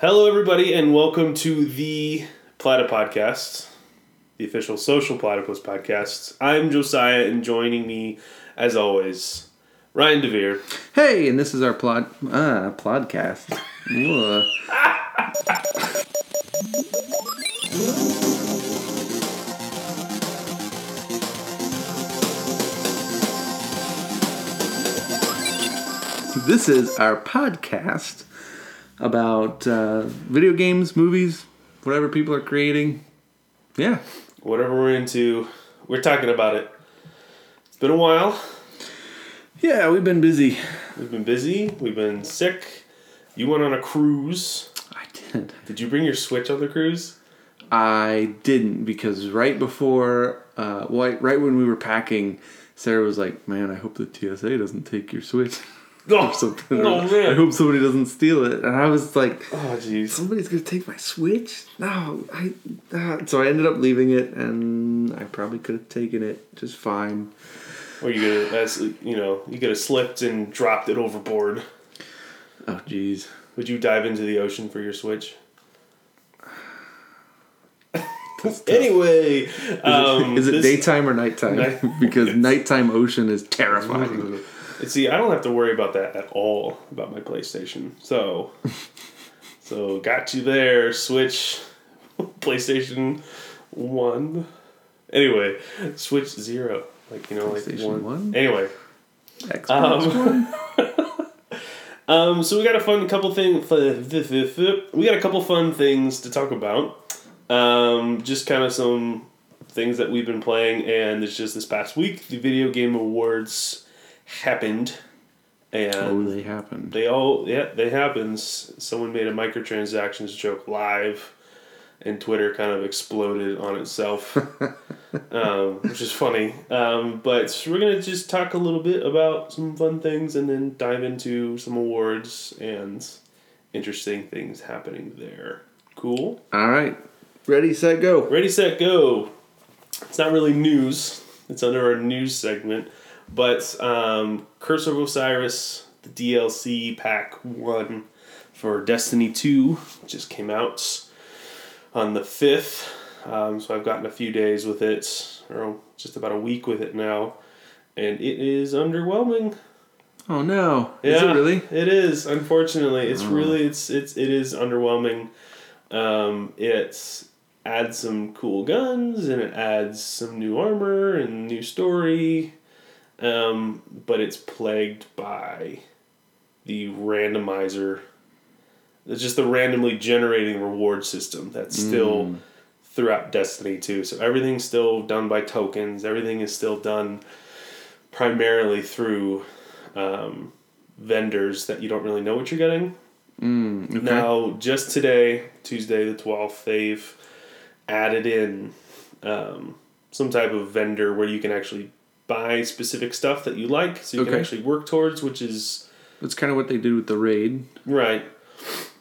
Hello, everybody, and welcome to the Platypodcast, the official social platypus podcast. I'm Josiah, and joining me, as always, Ryan DeVere. Hey, and this is our plod uh podcast. This is our podcast about uh, video games, movies, whatever people are creating. Yeah. Whatever we're into, we're talking about it. It's been a while. Yeah, we've been busy. We've been busy. We've been sick. You went on a cruise. I did. Did you bring your Switch on the cruise? I didn't because right before, uh, right, right when we were packing, Sarah was like, "Man, I hope the TSA doesn't take your Switch or something. oh I man. hope somebody doesn't steal it." And I was like, Oh, jeez. "Somebody's gonna take my Switch? No, I." Uh. So I ended up leaving it, and I probably could have taken it just fine. Or you could have, you know, you could have slipped and dropped it overboard. Oh, jeez. Would you dive into the ocean for your Switch? anyway, um, Is it this- daytime or nighttime? Night- because nighttime ocean is terrifying. See, I don't have to worry about that at all about my PlayStation. So, so got you there. Switch, PlayStation One. Anyway, Switch Zero, like you know, like PlayStation one. One? Anyway, Xbox Um, One? um, so we got a fun couple things. We got a couple fun things to talk about. Um, just kind of some things that we've been playing, and it's just this past week the video game awards happened, and Oh, they happened. they all yeah they happens. Someone made a microtransactions joke live, and Twitter kind of exploded on itself, um, which is funny. Um, but we're gonna just talk a little bit about some fun things, and then dive into some awards and interesting things happening there. Cool. All right, ready, set, go. Ready, set, go. It's not really news. It's under our news segment, but um, Curse of Osiris, the DLC pack one for Destiny Two, just came out on the fifth. Um, so I've gotten a few days with it, or just about a week with it now, and it is underwhelming. Oh no! Yeah, Is it really? It is. Unfortunately, it's really it's it's it is underwhelming. Um, it adds some cool guns and it adds some new armor and new story, um, but it's plagued by the randomizer. It's just the randomly generating reward system that's still throughout Destiny 2. So everything's still done by tokens. Everything is still done primarily through um, vendors that you don't really know what you're getting. Mm, okay. Now, just today, Tuesday the 12th, they've added in um, some type of vendor where you can actually buy specific stuff that you like, so you can actually work towards, which is That's kind of what they did with the raid. right.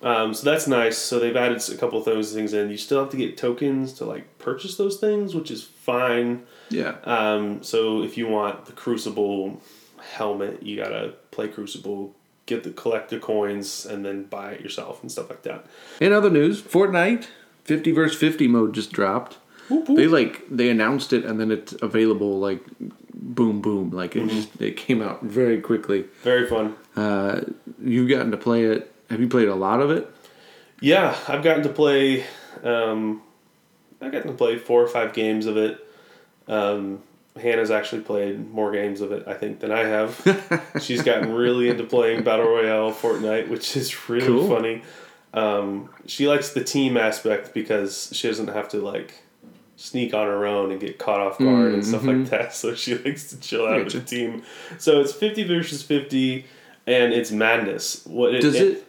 Um, so that's nice. So they've added a couple of those things in. You still have to get tokens to like purchase those things, which is fine. Yeah. Um, so if you want the Crucible helmet, you gotta play Crucible, get the collect the coins, and then buy it yourself and stuff like that. In other news, Fortnite 50 versus 50 mode just dropped. They like they announced it and then it's available like boom boom like it just it came out very quickly. Very fun. Uh, you've gotten to play it. Have you played a lot of it? Yeah, I've gotten to play. Um, I've gotten to play four or five games of it. Um, Hannah's actually played more games of it, I think, than I have. She's gotten really into playing Battle Royale Fortnite, which is really Cool. funny. Um, she likes the team aspect because she doesn't have to like sneak on her own and get caught off guard and stuff like mm-hmm. that. So she likes to chill out with the team. So it's fifty versus fifty, and it's madness. What it, Does it?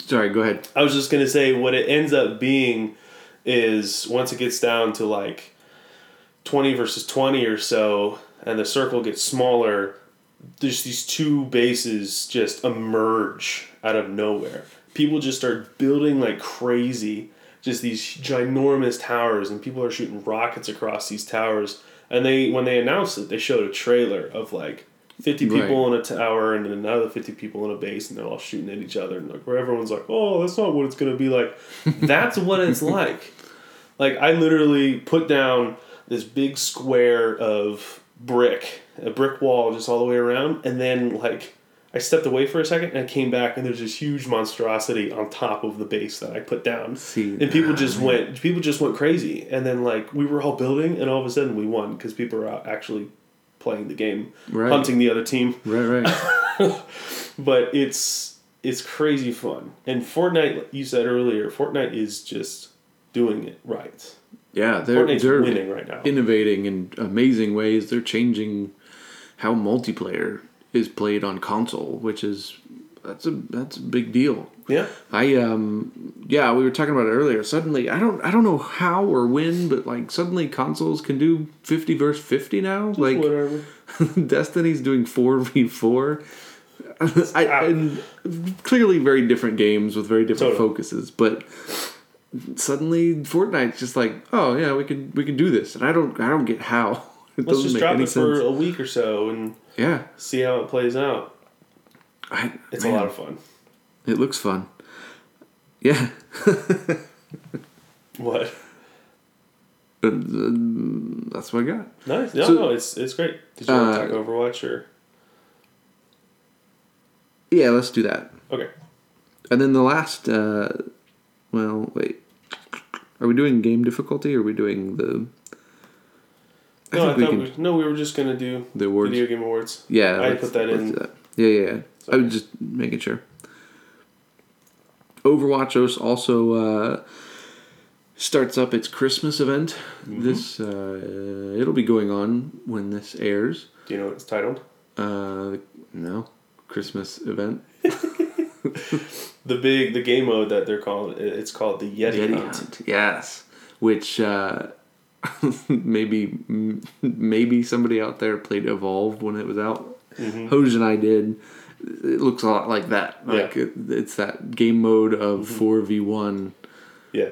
Sorry, go ahead. I was just gonna say what it ends up being is once it gets down to like twenty versus twenty or so, and the circle gets smaller. There's these two bases just emerge out of nowhere. People just start building like crazy, just these ginormous towers, and people are shooting rockets across these towers. And they, when they announced it, they showed a trailer of like 50 people Right. in a tower and then another 50 people in a base and they're all shooting at each other and like where everyone's like oh that's not what it's going to be like that's what it's like like i literally put down this big square of brick a brick wall just all the way around and then like i stepped away for a second and i came back and there's this huge monstrosity on top of the base that i put down. See, and people just went people just went crazy. And then like we were all building and all of a sudden we won because people are out actually playing the game Right. hunting the other team. Right, right. but it's it's crazy fun. And fortnite like you said earlier fortnite is just doing it right. Yeah, they're fortnite's they're winning right now. innovating in amazing ways. They're changing how multiplayer is played on console, which is that's a that's a big deal. yeah I um yeah, we were talking about it earlier. Suddenly, I don't I don't know how or when, but like suddenly consoles can do 50 versus 50 now. Like whatever Destiny's doing 4v4. I, and clearly very different games with very different Totally. focuses, but suddenly Fortnite's just like, oh yeah, we can we can do this, and I don't I don't get how. It let's doesn't just make drop any it for sense. a week or so and Yeah, see how it plays out I, it's man, a lot of fun It looks fun. Yeah, what Uh, that's what I got. nice no So- no it's it's great did you want to Uh, talk overwatch or Yeah, let's do that. okay And then the last, uh, well, wait. Are we doing game difficulty or are we doing the. No, I think we thought can. we, no, we were just gonna do the awards. video game awards. Yeah. I put that in. that. Yeah, yeah, yeah. I was just making sure. Overwatch also uh, starts up its Christmas event. Mm-hmm. This uh, it'll be going on when this airs. Do you know what it's titled? Uh, no, Christmas event. The big the game mode that they're calling it's called the Yeti, Yeti Hunt. Hunt. Yes, which uh, maybe maybe somebody out there played Evolve when it was out. Hoj and I did. It looks a lot like that. Yeah. Mm-hmm. Like it, it's that game mode of four v one. Yeah.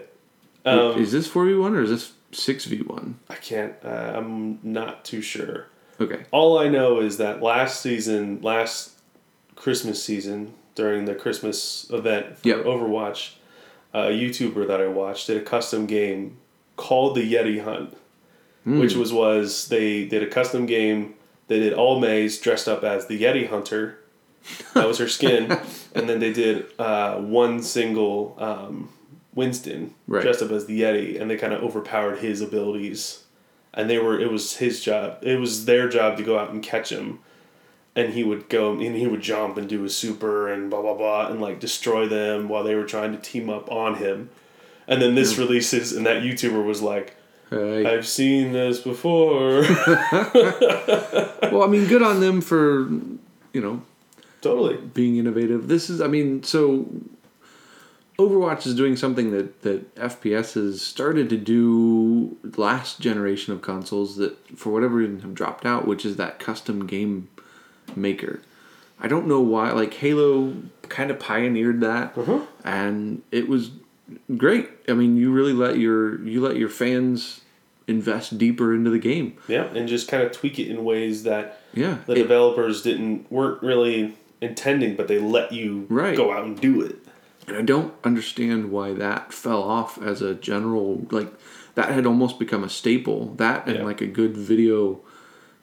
Um, Is this four v one or is this six v one? I can't. Uh, I'm not too sure. Okay. All I know is that last season, last Christmas season, during the Christmas event for Yep. Overwatch, a YouTuber that I watched did a custom game called the Yeti Hunt, Hmm. which was was they did a custom game. They did all Meis dressed up as the Yeti Hunter. That was her skin, and then they did uh, one single um, Winston Right. dressed up as the Yeti, and they kind of overpowered his abilities. And they were it was his job. It was their job to go out and catch him, and he would go and he would jump and do a super and blah blah blah and like destroy them while they were trying to team up on him. And then this releases, and that YouTuber was like, Uh, "I've seen this before." well, I mean, good on them for you know totally. being innovative. This is, I mean, so Overwatch is doing something that that FPS has started to do last generation of consoles that for whatever reason have dropped out, which is that custom game maker. I don't know why. Like Halo kind of pioneered that, Uh-huh. and it was great. I mean, you really let your you let your fans invest deeper into the game. Yeah, and just kind of tweak it in ways that Yeah, the it- developers didn't weren't really intending, but they let you Right. go out and do it. And I don't understand why that fell off as a general like that had almost become a staple. That and Yeah. like a good video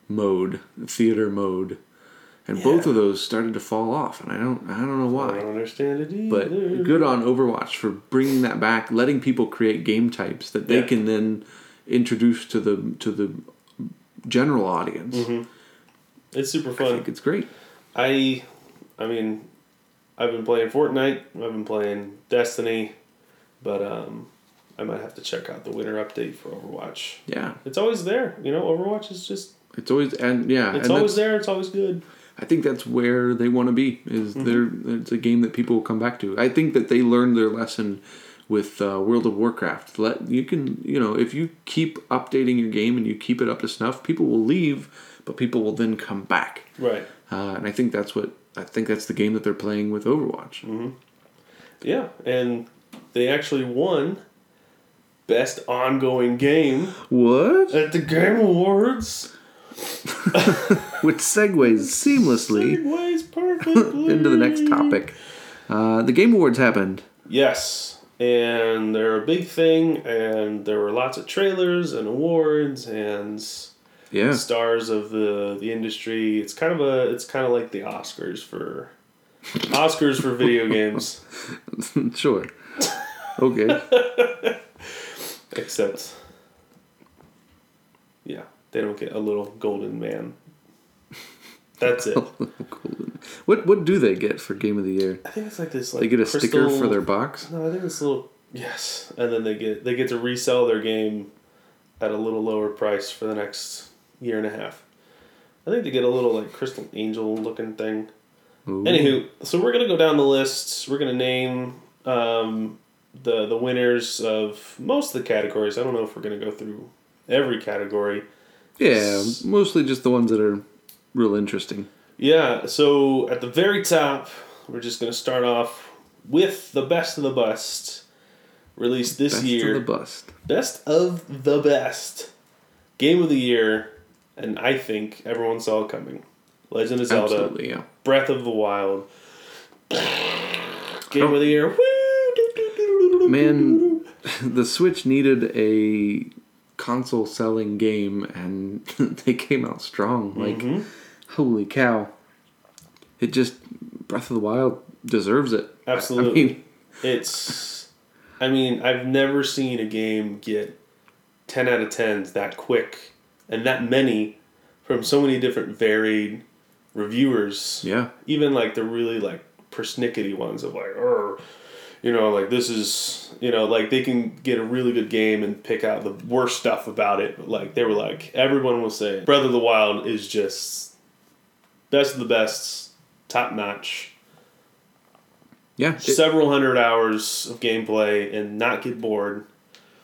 mode, theater mode. And both of those started to fall off and I don't I don't know why. I don't understand it either. But good on Overwatch for bringing that back, letting people create game types that they Yeah. can then introduce to the to the general audience. it's super fun. I think it's great. I, I mean, I've been playing Fortnite. I've been playing Destiny, but um, I might have to check out the winter update for Overwatch. Yeah. It's always there, you know. Overwatch is just It's always and yeah, it's and always there. It's always good. I think that's where they want to be. Is Mm-hmm. there? It's a game that people will come back to. I think that they learned their lesson with uh, World of Warcraft. Let you can you know if you keep updating your game and you keep it up to snuff, people will leave, but people will then come back. Right. Uh, and I think that's what I think that's the game that they're playing with Overwatch. Mm-hmm. Yeah, and they actually won best ongoing game What? at the Game Awards. which segues seamlessly Segues perfectly into the next topic. Uh, the Game Awards happened. Yes, and they're a big thing, and there were lots of trailers and awards and Yeah. stars of the the industry. It's kind of a it's kind of like the Oscars for Oscars for video games, sure. Okay. except yeah, they don't get a little golden man. That's it. what what do they get for Game of the Year? I think it's like this. Like They get a sticker for their box. No, I think it's a little yes, and then they get they get to resell their game at a little lower price for the next year and a half. I think they get a little like crystal angel looking thing. Ooh. Anywho, so we're gonna go down the list. We're gonna name um, the the winners of most of the categories. I don't know if we're gonna go through every category. Yeah, mostly just the ones that are real interesting. Yeah, so at the very top, we're just gonna start off with the best of the best, released this Best year. Best of the bust. Best of the best. Game of the year, and I think everyone saw it coming. Legend of Zelda, Absolutely, yeah. Breath of the Wild. Game of the year. Man, the Switch needed a console selling game and they came out strong. Like Mhm. holy cow. It just Breath of the Wild deserves it. Absolutely. I mean, It's. I mean, I've never seen a game get 10 out of 10s that quick and that many from so many different varied reviewers. yeah. even like the really like persnickety ones of like, or you know, like this is you know, like they can get a really good game and pick out the worst stuff about it. But like they were like everyone will say Breath of the Wild is just best of the best, top notch. Yeah. it- Several hundred hours of gameplay and not get bored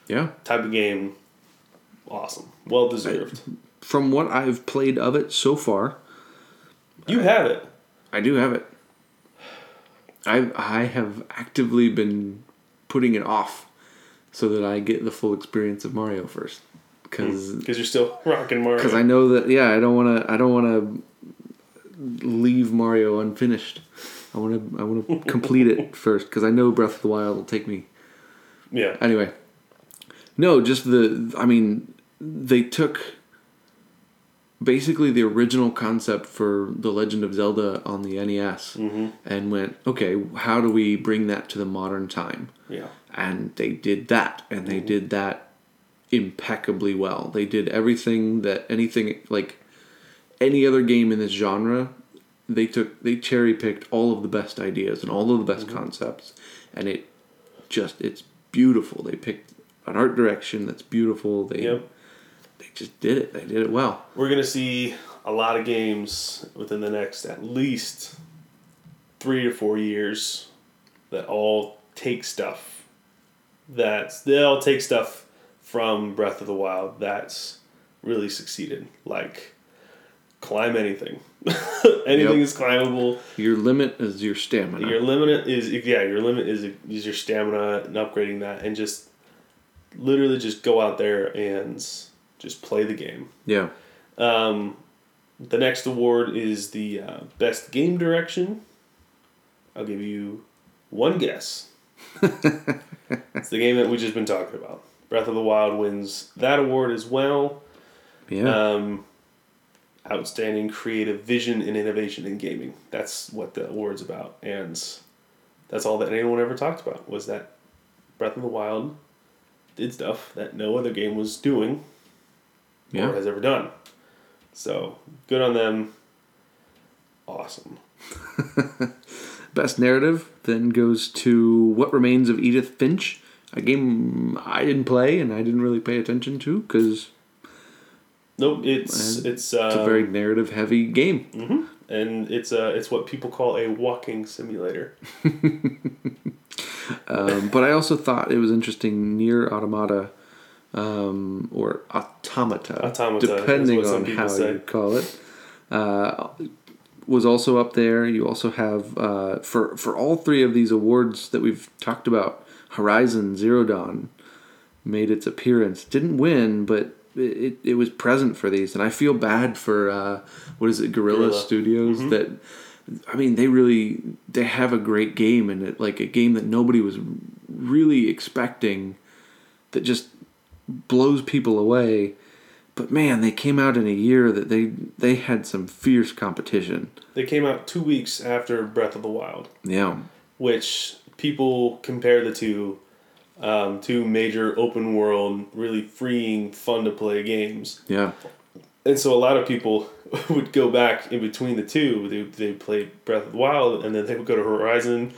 yeah. type of game. Awesome, well deserved. From what I've played of it so far, You have it. I do have it. I I have actively been putting it off so that I get the full experience of Mario first. Hmm. Because because you're still rocking Mario. because I know that yeah I don't want to I don't want to leave Mario unfinished. I want to I want to complete it first because I know Breath of the Wild will take me yeah, anyway. No, just the I mean they took basically the original concept for the Legend of Zelda on the NES Mhm. and went okay how do we bring that to the modern time? Yeah, and they did that and they did that impeccably well. They did everything that anything like any other game in this genre they took they cherry picked all of the best ideas and all of the best concepts and it just it's beautiful. They picked an art direction that's beautiful. They yep. They just did it they did it well we're gonna see a lot of games within the next at least three to four years that all take stuff that's they all take stuff from Breath of the Wild that's really succeeded. Like climb anything. anything Yep. is climbable. your limit is your stamina Your limit is yeah, your limit is is your stamina and upgrading that and just literally just go out there and just play the game. yeah Um, the next award is the uh, best game direction. I'll give you one guess. it's the game that we've just been talking about. Breath of the Wild wins that award as well. yeah Um, outstanding creative vision and innovation in gaming. That's what the award's about, and that's all that anyone ever talked about was that Breath of the Wild did stuff that no other game was doing yeah has ever done. So good on them. Awesome. Best narrative then goes to What Remains of Edith Finch, a game I didn't play and I didn't really pay attention to because Nope, it's it's it's a very narrative heavy game. mhm. and it's uh it's what people call a walking simulator. Um, but I also thought it was interesting. NieR Automata, um, or Automata, Automata depending on how say. you call it, uh, was also up there. You also have uh, for for all three of these awards that we've talked about. Horizon Zero Dawn made its appearance. Didn't win, but it, it was present for these, and I feel bad for uh, what is it, Guerrilla, Guerrilla. Studios that. I mean, they really they have a great game, and it like a game that nobody was really expecting, that just blows people away. But man, they came out in a year that they they had some fierce competition. They came out two weeks after Breath of the Wild, Yeah, which people compare the two, um, two major open world, really freeing, fun to play games. yeah, And so a lot of people would go back in between the two. They they play Breath of the Wild, and then they would go to Horizon,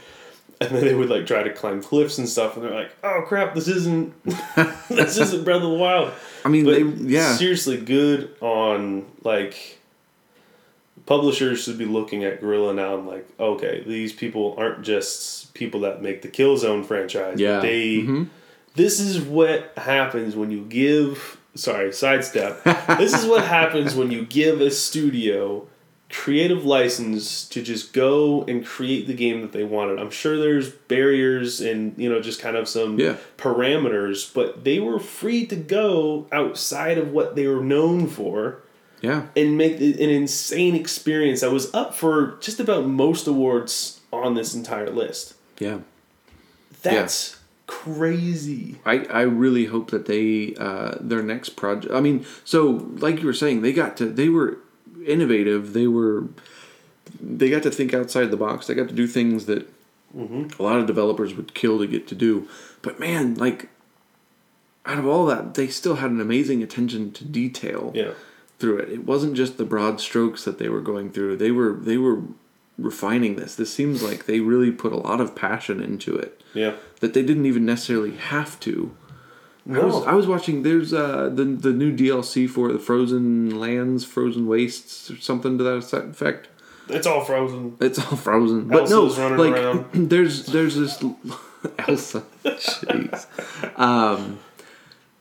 and then they would like try to climb cliffs and stuff. And they're like, "Oh crap, this isn't this isn't Breath of the Wild." I mean, But they yeah, seriously good on like publishers should be looking at Guerrilla now and like, okay, these people aren't just people that make the Killzone franchise. Yeah. They Mhm. this is what happens when you give sorry, sidestep. this is what happens when you give a studio creative license to just go and create the game that they wanted. I'm sure there's barriers and you know just kind of some Yeah. parameters, but they were free to go outside of what they were known for yeah, and make an insane experience that was up for just about most awards on this entire list. yeah. That's crazy. I, I really hope that they uh, their next project. I mean, so like you were saying, they got to they were innovative. They were they got to think outside the box. They got to do things that mm-hmm. a lot of developers would kill to get to do. But man, like out of all that, they still had an amazing attention to detail Yeah. through it. It wasn't just the broad strokes that they were going through. They were they were refining this. This seems like they really put a lot of passion into it Yeah. that they didn't even necessarily have to. I No. was I was watching. There's uh the the new DLC for the Frozen Lands, Frozen Wastes, or something to that effect. It's all frozen. It's all frozen, but no, like around. there's there's this Elsa, jeez, um,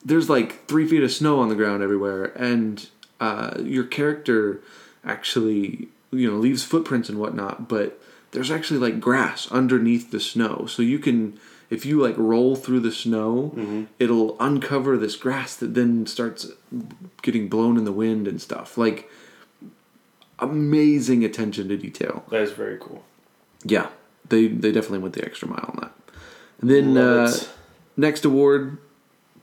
there's like three feet of snow on the ground everywhere, and uh, your character actually you know leaves footprints and whatnot, but there's actually like grass underneath the snow, so you can if you like roll through the snow, Mm-hmm. it'll uncover this grass that then starts getting blown in the wind and stuff like amazing attention to detail. That is very cool. Yeah, they they definitely went the extra mile on that. And then uh, next award,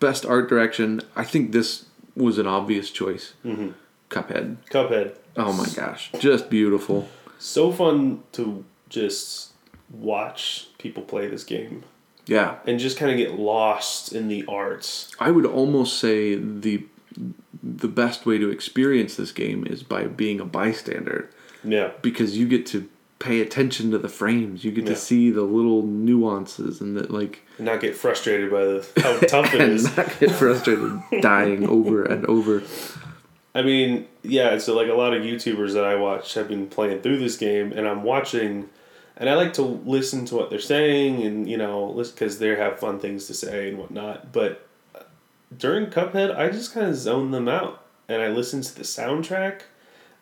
best art direction. I think this was an obvious choice. Mm-hmm. Cuphead. Cuphead. Oh my gosh, just beautiful. So fun to just watch people play this game Yeah, and just kind of get lost in the arts. I would almost say the the best way to experience this game is by being a bystander Yeah. because you get to pay attention to the frames. You get Yeah. to see the little nuances and that like And not get frustrated by the how tough it is. not get frustrated dying over and over. I mean, yeah, so like a lot of YouTubers that I watch have been playing through this game, and I'm watching, and I like to listen to what they're saying, and you know, because they have fun things to say and whatnot. But during Cuphead, I just kind of zone them out, and I listen to the soundtrack,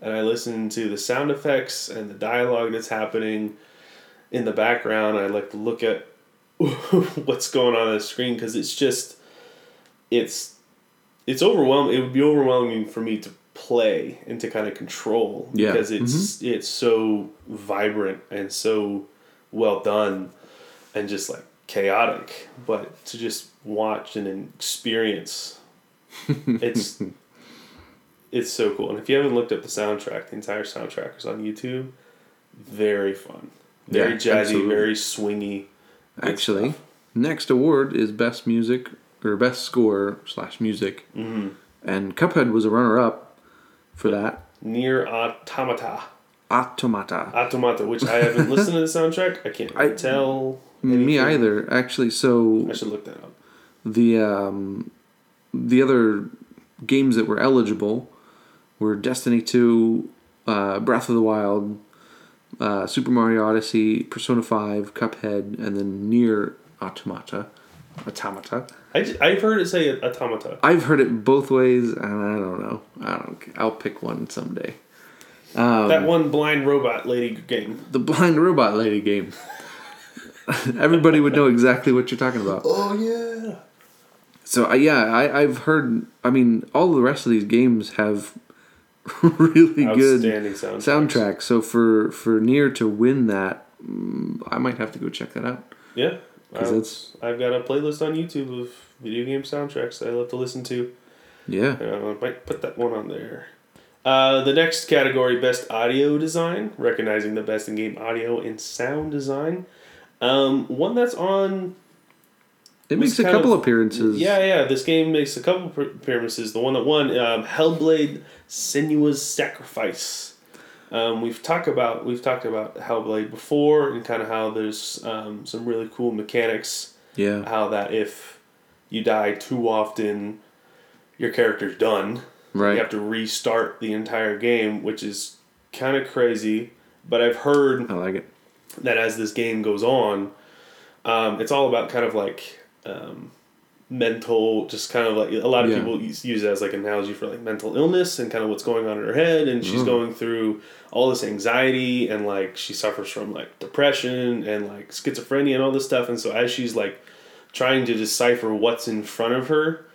and I listen to the sound effects and the dialogue that's happening in the background. I like to look at what's going on on the screen because it's just, it's it's overwhelming. It would be overwhelming for me to play and to kind of control Yeah. because it's it's so vibrant and so well done and just like chaotic. But to just watch and experience, it's it's so cool. And if you haven't looked up the soundtrack, the entire soundtrack is on YouTube. Very fun, very Yeah, jazzy, absolutely. very swingy. Actually, stuff. next award is best music or best score slash music, Mhm. and Cuphead was a runner up for that. NieR Automata. Automata. Automata, which I haven't listened to the soundtrack. I can't I- tell. Me either. Actually, so I should look that up. the um, the other games that were eligible were Destiny Two, uh, Breath of the Wild, uh, Super Mario Odyssey, Persona Five, Cuphead, and then NieR Automata. Automata. I I've heard it say automata. I've heard it both ways, and I don't know. I don't. I'll pick one someday. Um, that one blind robot lady game. the blind robot lady game. Everybody would know exactly what you're talking about. Oh yeah. So I yeah, I I've heard. I mean, all the rest of these games have really good soundtracks. So for for NieR to win that, mm, I might have to go check that out. Yeah. 'Cause it's- I've got a playlist on YouTube of video game soundtracks that I love to listen to. Yeah. I might put that one on there. Uh, the next category, best audio design, recognizing the best in-game audio and sound design. Um, one that's on. It makes a couple of- appearances. Yeah, yeah. This game makes a couple appearances. The one that won, um, Hellblade: Senua's Sacrifice. Um, we've talked about we've talked about Hellblade before and kind of how there's um, some really cool mechanics Yeah. how that if you die too often, your character's done. Right. You have to restart the entire game, which is kind of crazy. But I've heard I like it. that as this game goes on, um, it's all about kind of like um, mental, just kind of like a lot of Yeah. people use, use it as like an analogy for like mental illness and kind of what's going on in her head. And she's Mm. going through all this anxiety and like she suffers from like depression and like schizophrenia and all this stuff. And so as she's like trying to decipher what's in front of her,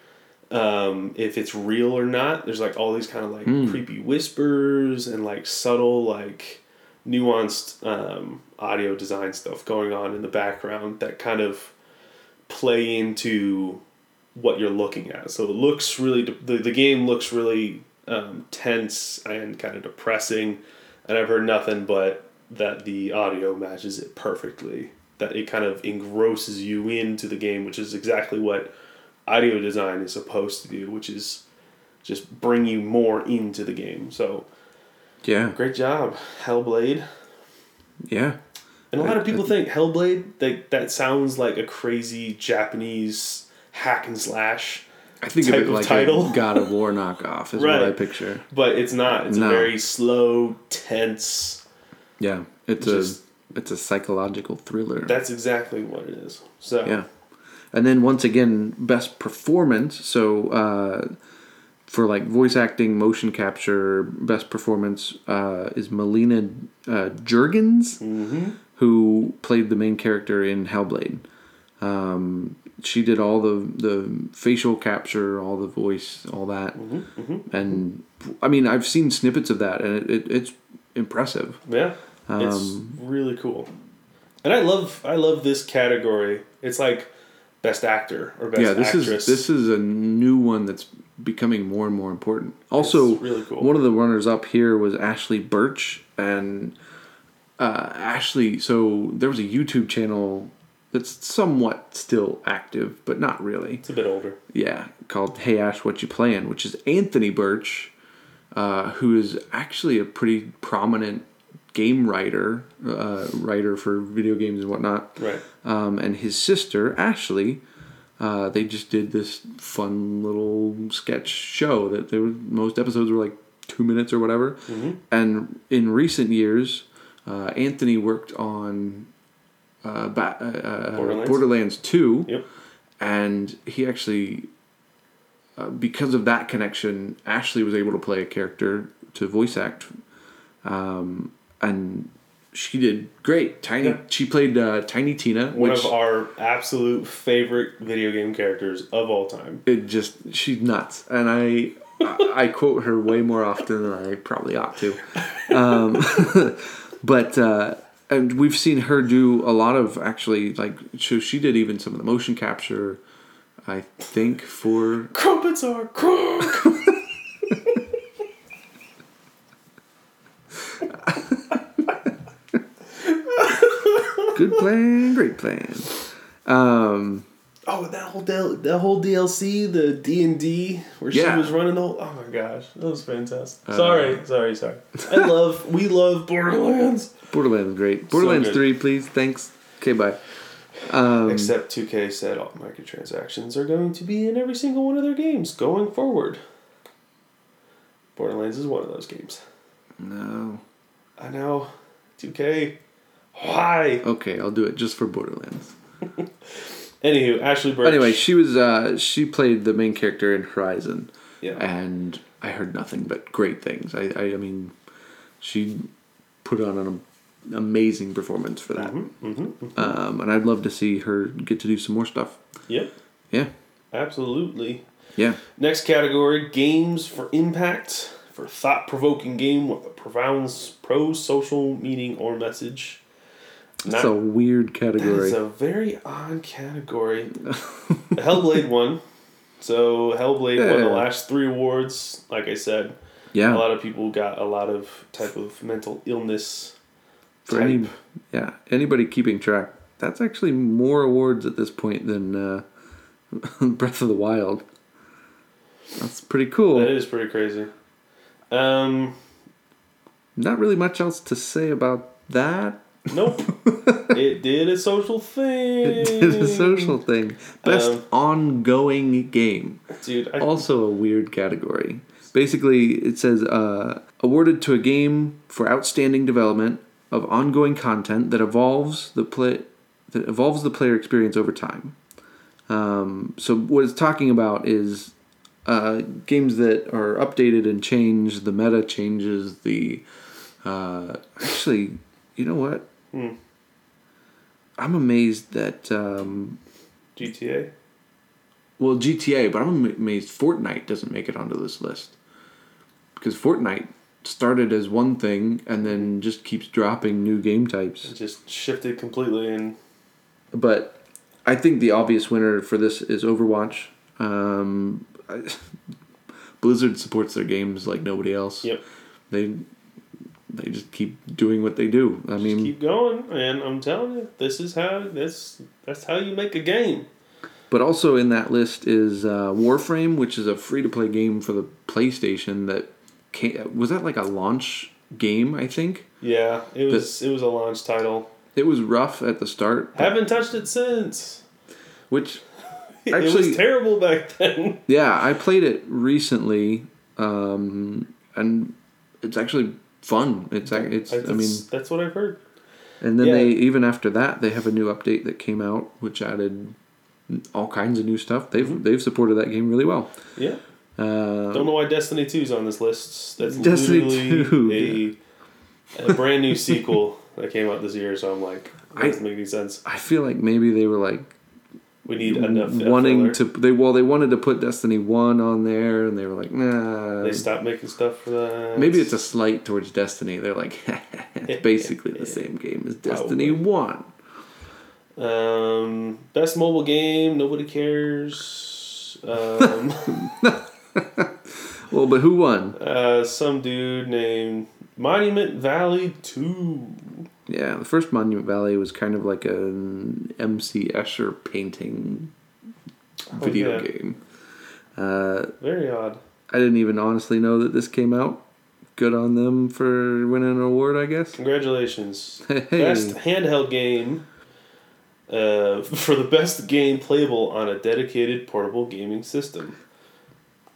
um, if it's real or not, there's like all these kind of like Mm. creepy whispers and like subtle like nuanced um, audio design stuff going on in the background that kind of play into what you're looking at. So it looks really the the game looks really um, tense and kind of depressing, and I've heard nothing but that the audio matches it perfectly. That it kind of engrosses you into the game, which is exactly what audio design is supposed to do, which is just bring you more into the game. So Yeah. great job, Hellblade. Yeah. And a lot of people think Hellblade that that sounds like a crazy Japanese hack and slash, I think Type of it of like title. a God of War knockoff is Right. what I picture. but it's not. It's No. a very slow, tense. Yeah. It's Just- a it's a psychological thriller. That's exactly what it is. So Yeah. And then once again, best performance. So uh, for like voice acting, motion capture, best performance uh, is Melina uh, Juergens, Mhm. Who played the main character in Hellblade. Um, she did all the the facial capture, all the voice, all that, Mm-hmm, and I mean I've seen snippets of that, and it, it, it's impressive. yeah, it's Um, really cool. And I love I love this category. It's like best actor or best yeah, this actress. is this is a new one that's becoming more and more important. Also, really cool. one of the runners up here was Ashly Burch, and uh, Ashly. So there was a YouTube channel that's somewhat still active, but not really. It's a bit older. Yeah, called Hey Ash, What You Playin', which is Anthony Burch, uh, who is actually a pretty prominent game writer, uh, writer for video games and whatnot Right. um, and his sister Ashly. Uh, they just did this fun little sketch show that they were most episodes were like two minutes or whatever. Mm-hmm. And in recent years, uh, Anthony worked on uh, ba- uh, uh, Borderlands? Borderlands Two, Yep. and he actually, uh, because of that connection, Ashly was able to play a character to voice act, um, and she did great. Tiny, Yeah. she played uh, Tiny Tina, One which of our absolute favorite video game characters of all time. it just she's nuts, and I. I I quote her way more often than I probably ought to, um, but uh, and we've seen her do a lot of actually like so she did even some of the motion capture, I think for Crumpets are crunk. Good plan, great plan. Um, Oh, that whole del- that whole DLC, the D and D, where Yeah. she was running the whole. Oh my gosh, that was fantastic. sorry, sorry, sorry. I love, we love Borderlands. Borderlands great. Borderlands good. three, please. Thanks. Okay, bye. Um, Except 2K said all microtransactions are going to be in every single one of their games going forward. Borderlands is one of those games. no. I know, 2K. Why? Okay, I'll do it just for Borderlands. Anywho, Ashly Burch. Anyway, she was uh, she played the main character in Horizon, yeah, and I heard nothing but great things. I I, I mean, she put on an amazing performance for that. mm-hmm. Um, and I'd love to see her get to do some more stuff. yep. Yeah. Absolutely. Yeah. Next category games for impact, for thought provoking game with a profound pro social meaning or message. That's a weird category. is a very odd category. Hellblade won. So Hellblade won the last three awards. Like I said, yeah. a lot of people got a lot of type of mental illness. For type. any, yeah, anybody keeping track, that's actually more awards at this point than uh, Breath of the Wild. That's pretty cool. That is pretty crazy. Um, Not really much else to say about that. Nope. it did a social thing. It did a social thing. Best Um, ongoing game. Dude, I, Also a weird category. Basically, it says uh, awarded to a game for outstanding development of ongoing content that evolves the play that evolves the player experience over time. Um, so what it's talking about is uh, games that are updated and changed. The meta changes. The uh, actually, you know what? Hmm. I'm amazed that um, GTA. well, GTA, but I'm amazed Fortnite doesn't make it onto this list. Because Fortnite started as one thing and then just keeps dropping new game types. It just shifted completely and But I think the obvious winner for this is Overwatch. Um, I, Blizzard supports their games like nobody else. Yep. They they just keep doing what they do. I just mean, keep going. And I'm telling you, this is how this that's how you make a game. But also in that list is uh, Warframe, which is a free to play game for the PlayStation. That came, was that like a launch game, I think. Yeah, it was it was a launch title. It was rough at the start, Haven't touched it since. which it Actually- was terrible back then. yeah, I played it recently, um, and it's actually fun. It's ac- it's I that's, mean, that's what I've heard. and then yeah. they even after that they have a new update that came out which added all kinds of new stuff. They've Mm-hmm. they've supported that game really well. Yeah. Uh, Don't know why Destiny 2 is on this list. That's Destiny literally a, a brand new sequel that came out this year. So I'm like, that doesn't make any sense. I feel like maybe they were like We need enough. wanting filler. to they well they wanted to put Destiny one on there and they were like nah They stopped making stuff for that. maybe it's a slight towards Destiny they're like it's basically the same game as Destiny one Um, best mobile game. Nobody cares. Um, well but who won uh, some dude named Monument Valley Two. Yeah the first Monument Valley was kind of like an MC Escher painting video Oh, yeah. game uh, Very odd. I didn't even honestly know that this came out good on them for winning an award I guess Congratulations. hey Best handheld game. Uh, for the best game playable on a dedicated portable gaming system.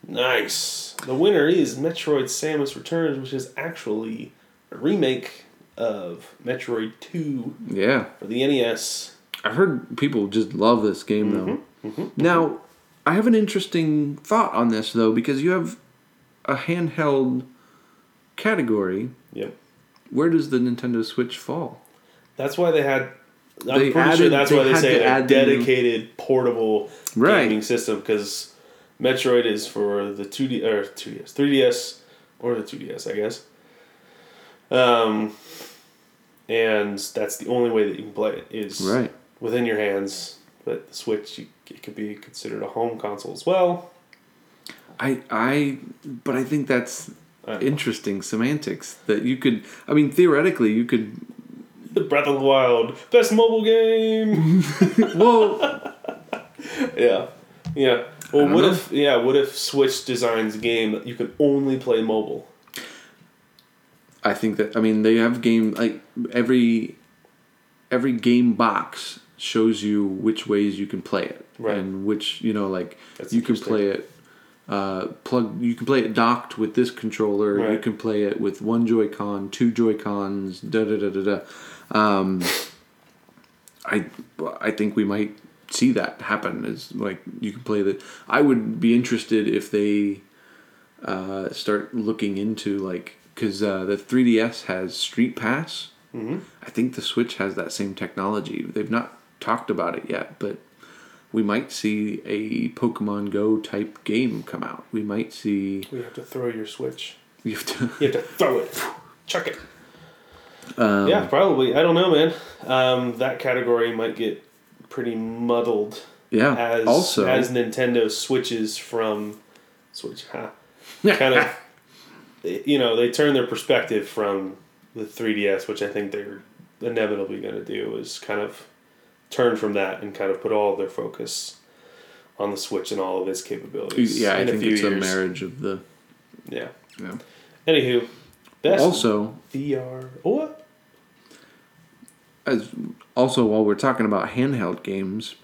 Nice. The winner is Metroid Samus Returns, which is actually a remake of Metroid 2 yeah for the NES. I've heard people just love this game though. Mhm, Now, I have an interesting thought on this though because you have a handheld category. Yep. Where does the Nintendo Switch fall? That's why they had. I'm They pretty sure that's why they say a the new- dedicated portable Right. gaming system because Metroid is for the two D or two DS, three DS, or the two DS, I guess. Um, and that's the only way that you can play it is Right. within your hands. But the Switch, you, it could be considered a home console as well. I I but I think that's Uh, interesting semantics that you could I mean theoretically you could The Breath of the Wild, best mobile game. well yeah, yeah. I Well, what know. if yeah? What if Switch designs a game that you can only play mobile? I think that I mean they have game like every every game box shows you which ways you can play it. Right. and which you know like That's you can play it uh, plug you can play it docked with this controller. You can play it with one Joy-Con two Joy-Cons da da da da da. Um, I I think we might see that happen is like you can play the I would be interested if they uh, start looking into like because uh, the 3ds has street pass Mm-hmm. i think the switch has that same technology they've not talked about it yet but we might see a Pokemon Go type game come out. We might see. We have to throw your Switch. You have to. You have to throw it. Chuck it. Um, yeah, probably. I don't know, man. Um, that category might get pretty muddled Yeah. as also, as Nintendo switches from Switch. Huh, kind of, you know, they turn their perspective from the 3DS, which I think they're inevitably going to do, is kind of turn from that and kind of put all their focus on the Switch and all of its capabilities. yeah, I in think a few it's a marriage of the. Yeah. Yeah. Anywho, best Also, VR. Oh, what? as also while we're talking about handheld games,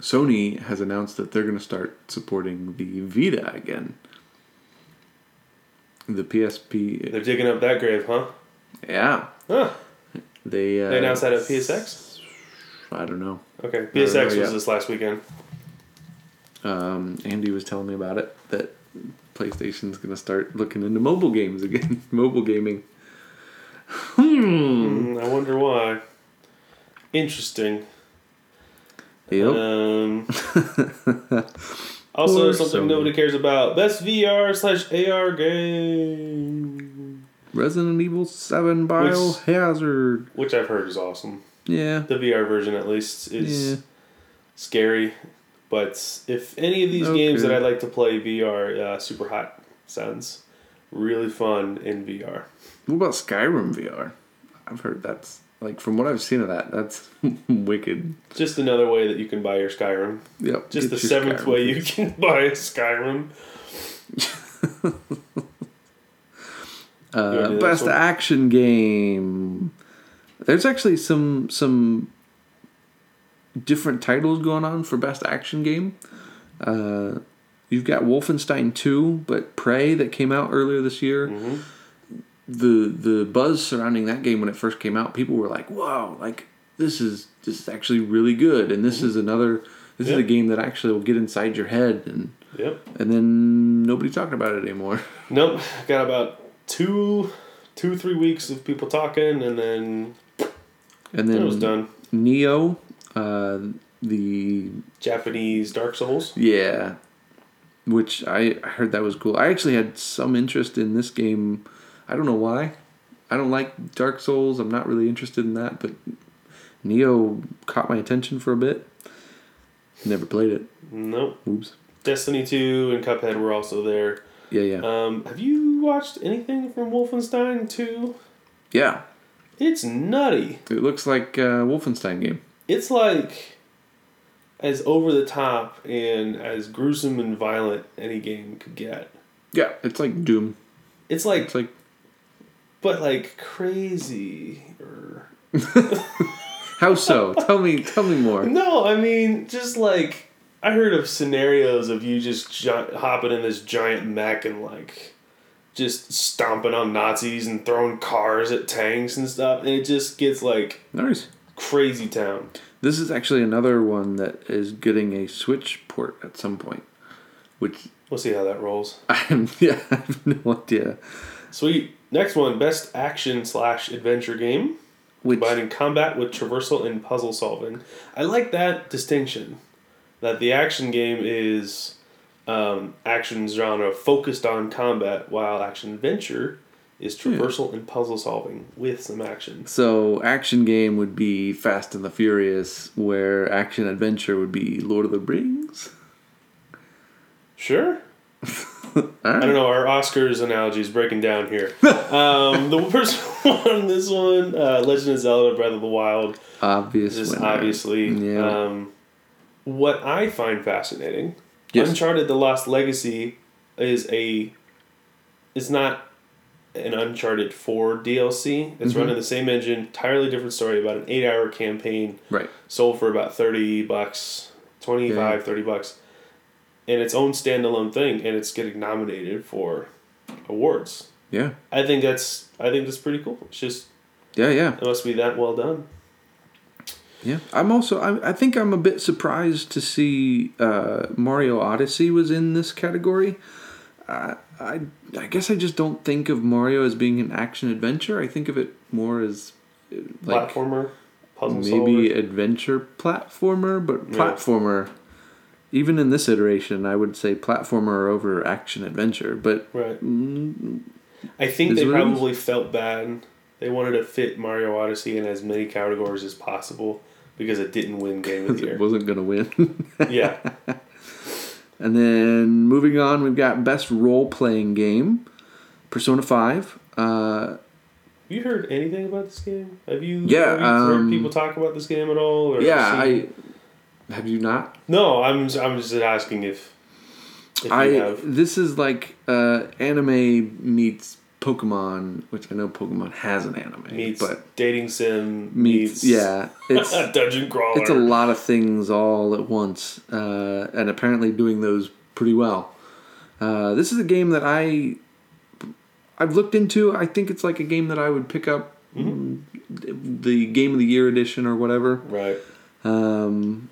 Sony has announced that they're going to start supporting the Vita again. The PSP, They're digging up that grave, huh? yeah, Huh. they uh, They announced that at PSX. I don't know. Okay, don't know PSX was yet. this last weekend. Um, Andy was telling me about it that PlayStation's going to start looking into mobile games again, mobile gaming. Hmm. Mm, I wonder why. Interesting. Yep. Um, also, something nobody cares about: best VR slash AR game, Resident Evil Seven Biohazard. which I've heard is awesome. Yeah. The VR version, at least, is Yeah. scary. But if any of these games that I like to play VR, uh, Super Hot sounds really fun in VR. What about Skyrim VR? I've heard that's like from what I've seen of that, that's wicked. Just another way that you can buy your Skyrim. Yep. Just the seventh Skyrim way you can buy a Skyrim. Uh, best action game. There's actually some some different titles going on for best action game. Uh, you've got Wolfenstein 2, but Prey that came out earlier this year. Mhm. The the buzz surrounding that game when it first came out, people were like, "Wow, like this is this is actually really good." And this is another this is a game that actually will get inside your head and Yep. and then nobody talked about it anymore. Nope. Got about two, two, three weeks of people talking, and then And then it was done. Nioh, uh, the Japanese Dark Souls. yeah, which I heard that was cool. I actually had some interest in this game. I don't know why. I don't like Dark Souls. I'm not really interested in that, but Nioh caught my attention for a bit. Never played it. Nope. Oops. Destiny Two and Cuphead were also there. Yeah, yeah, Um, have you watched anything from Wolfenstein Two? yeah. It's nutty. It looks like a Wolfenstein game. It's like as over the top and as gruesome and violent any game could get. Yeah, it's like Doom. It's like, It's like but like crazy. Or how so? tell me, tell me more. No, I mean, just like I heard of scenarios of you just gi- hopping in this giant mech and like just stomping on Nazis and throwing cars at tanks and stuff, and it just gets like Nice. crazy town. This is actually another one that is getting a Switch port at some point, which We'll see how that rolls. I have, yeah, I have no idea. Sweet. Next one, best action slash adventure game, Which combining combat with traversal and puzzle solving. I like that distinction. That the action game is um, action genre focused on combat, while action adventure is traversal and puzzle solving with some action. so action game would be Fast and the Furious, where action adventure would be Lord of the Rings. Sure. All I don't know. Our Oscars analogy is breaking down here. um, the person on this one, uh, Legend of Zelda: Breath of the Wild. Obvious. Just winner. obviously. Yeah. Um, what I find fascinating, Yes. Uncharted: The Lost Legacy is a is not an Uncharted Four DLC. It's Mhm. running the same engine, entirely different story about an eight-hour campaign Right. sold for about 30 bucks 25 Yeah. 30 bucks and its own standalone thing and it's getting nominated for awards Yeah. i think that's i think that's pretty cool it's just Yeah. Yeah. it must be that well done Yeah, I'm also. I, I think I'm a bit surprised to see uh, Mario Odyssey was in this category. Uh, I I guess I just don't think of Mario as being an action adventure. I think of it more as like platformer puzzle maybe solver. adventure platformer, but Yeah. Even in this iteration, I would say platformer over action adventure. But Right. mm, I think they probably felt bad. They wanted to fit Mario Odyssey in as many categories as possible because it didn't win Game of the year. it wasn't gonna win. yeah. and then moving on, we've got best role playing game, Persona Five. Uh, You heard anything about this game? Have you? Yeah, Have you heard um, people talk about this game at all? Or yeah, I have you not? No, I'm. just- I'm just asking if. If I have. this is like uh, anime meets Pokemon, which I know Pokemon has an anime, Meets but dating sim meets meets yeah, it's dungeon crawler. it's a lot of things all at once, uh, and apparently doing those pretty well. Uh, this is a game that I I've looked into. I think it's like a game that I would pick up Mm-hmm. mm, the game of the year edition or whatever. Right. Um,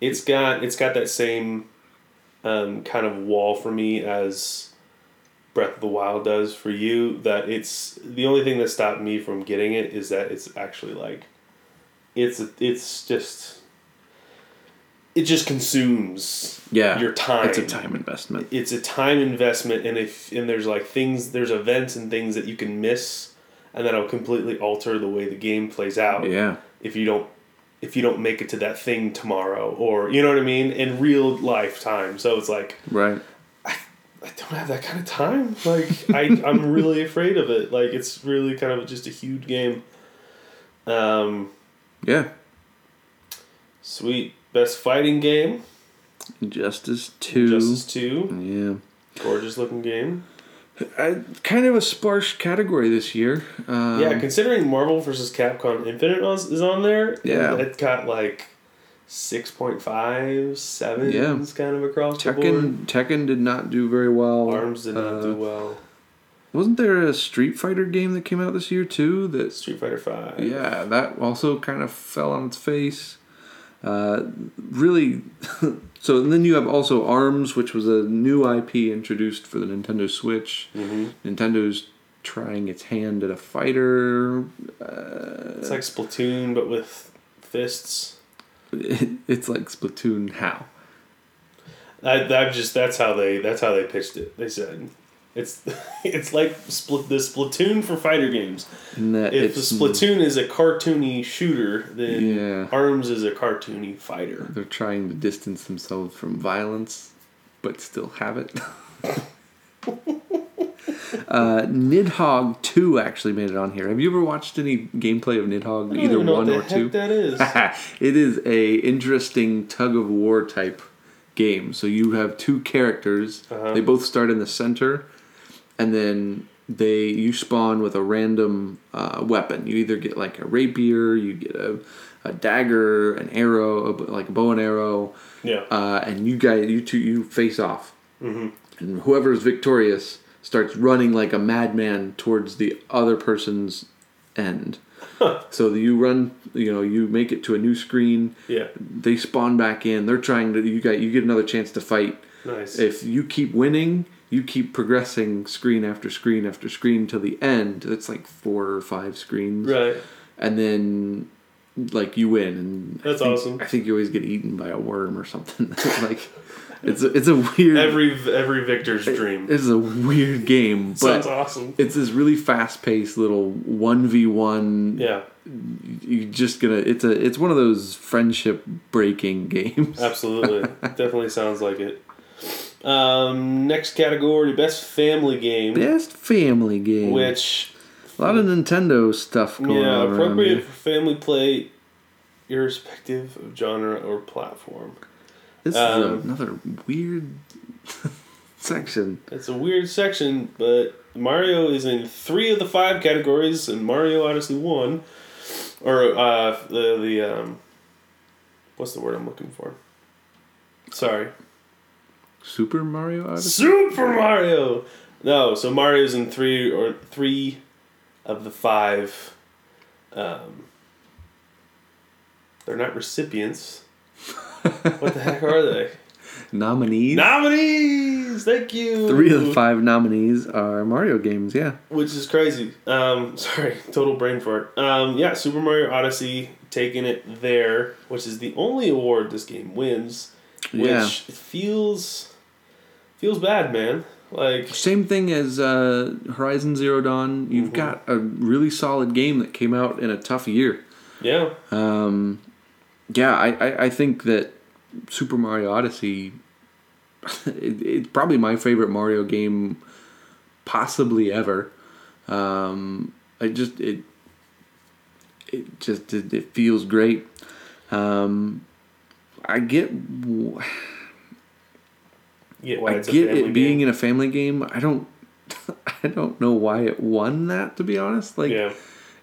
It's got it's got that same um, kind of wall for me as Breath of the Wild does for you. That it's the only thing that stopped me from getting it is that it's actually like it's it's just it just consumes yeah, your time. It's a time investment. It's a time investment, and if and there's like things, there's events and things that you can miss, and that'll completely alter the way the game plays out Yeah, if you don't if you don't make it to that thing tomorrow or you know what I mean in real life time. So it's like right. I I don't have that kind of time. Like I I'm really afraid of it. Like it's really kind of just a huge game. Um Yeah, sweet best fighting game. Justice Two. Justice 2. Yeah. Gorgeous looking game. I, kind of a sparse category this year. Um, yeah, considering Marvel versus Capcom Infinite is is on there, Yeah. it got like 6.5, 7 Yeah. kind of across the board. Tekken Tekken did not do very well. Arms did not Uh, do well. Wasn't there a Street Fighter game that came out this year too? That Street Fighter Five. yeah, that also kind of fell on its face. Uh, really, so and then you have also Arms, which was a new IP introduced for the Nintendo Switch. hmm Nintendo's trying its hand at a fighter. It's like Splatoon, but with fists. it's like Splatoon. How? I, that just that's how they that's how they pitched it. They said it's it's like split the Splatoon for fighter games. That If it's Splatoon is a cartoony shooter, then Yeah. Arms is a cartoony fighter. They're trying to distance themselves from violence, but still have it. uh, Nidhogg 2 actually made it on here. Have you ever watched any gameplay of Nidhogg, either one or the two? that is. it is a interesting tug of war type game. So you have two characters. Uh-huh. They both start in the center, and then they you spawn with a random uh, weapon. You either get like a rapier, you get a, a dagger, an arrow, a, like a bow and arrow, yeah. uh, and you guys you two you face off, hmm and whoever is victorious starts running like a madman towards the other person's end. So you run, you know, you make it to a new screen. Yeah. They spawn back in. They're trying to. You got. You get another chance to fight. Nice. If you keep winning, you keep progressing screen after screen after screen till the end. It's like four or five screens, right. and then like you win. And I That's think- awesome. I think you always get eaten by a worm or something. like it's a, it's a weird. Every every victor's dream. It's a weird game, but Sounds awesome. it's this really fast paced little one v one. Yeah. you're just gonna. It's a. It's one of those friendship breaking games. Absolutely. Definitely sounds like it. Um, next category, best family game, Best family game. which a lot of Nintendo stuff going yeah, on. around appropriate for family play, irrespective of genre or platform. This um, is another weird section. It's a weird section, but Mario is in three of the five categories, and Mario Odyssey won, or uh, the the um, what's the word I'm looking for? Sorry, Super Mario Odyssey. Super Mario. No, so Mario's in three or three of the five. Um, they're not recipients. what the heck are they? nominees. Nominees. Thank you. Three of the five nominees are Mario games. Yeah. which is crazy. Um, sorry, total brain fart. Um, yeah, Super Mario Odyssey taking it there, which is the only award this game wins, which Yeah. feels feels bad, man. Like Same thing as uh, Horizon Zero Dawn. You've Mhm. got a really solid game that came out in a tough year. yeah, Um, yeah, I, I, I think that Super Mario Odyssey, it, it's probably my favorite Mario game, possibly ever. Um, I just it, it just it, it feels great. Um, I get w- yeah. Why I get it being game. in a family game. I don't I don't know why it won that to be honest. Like, yeah.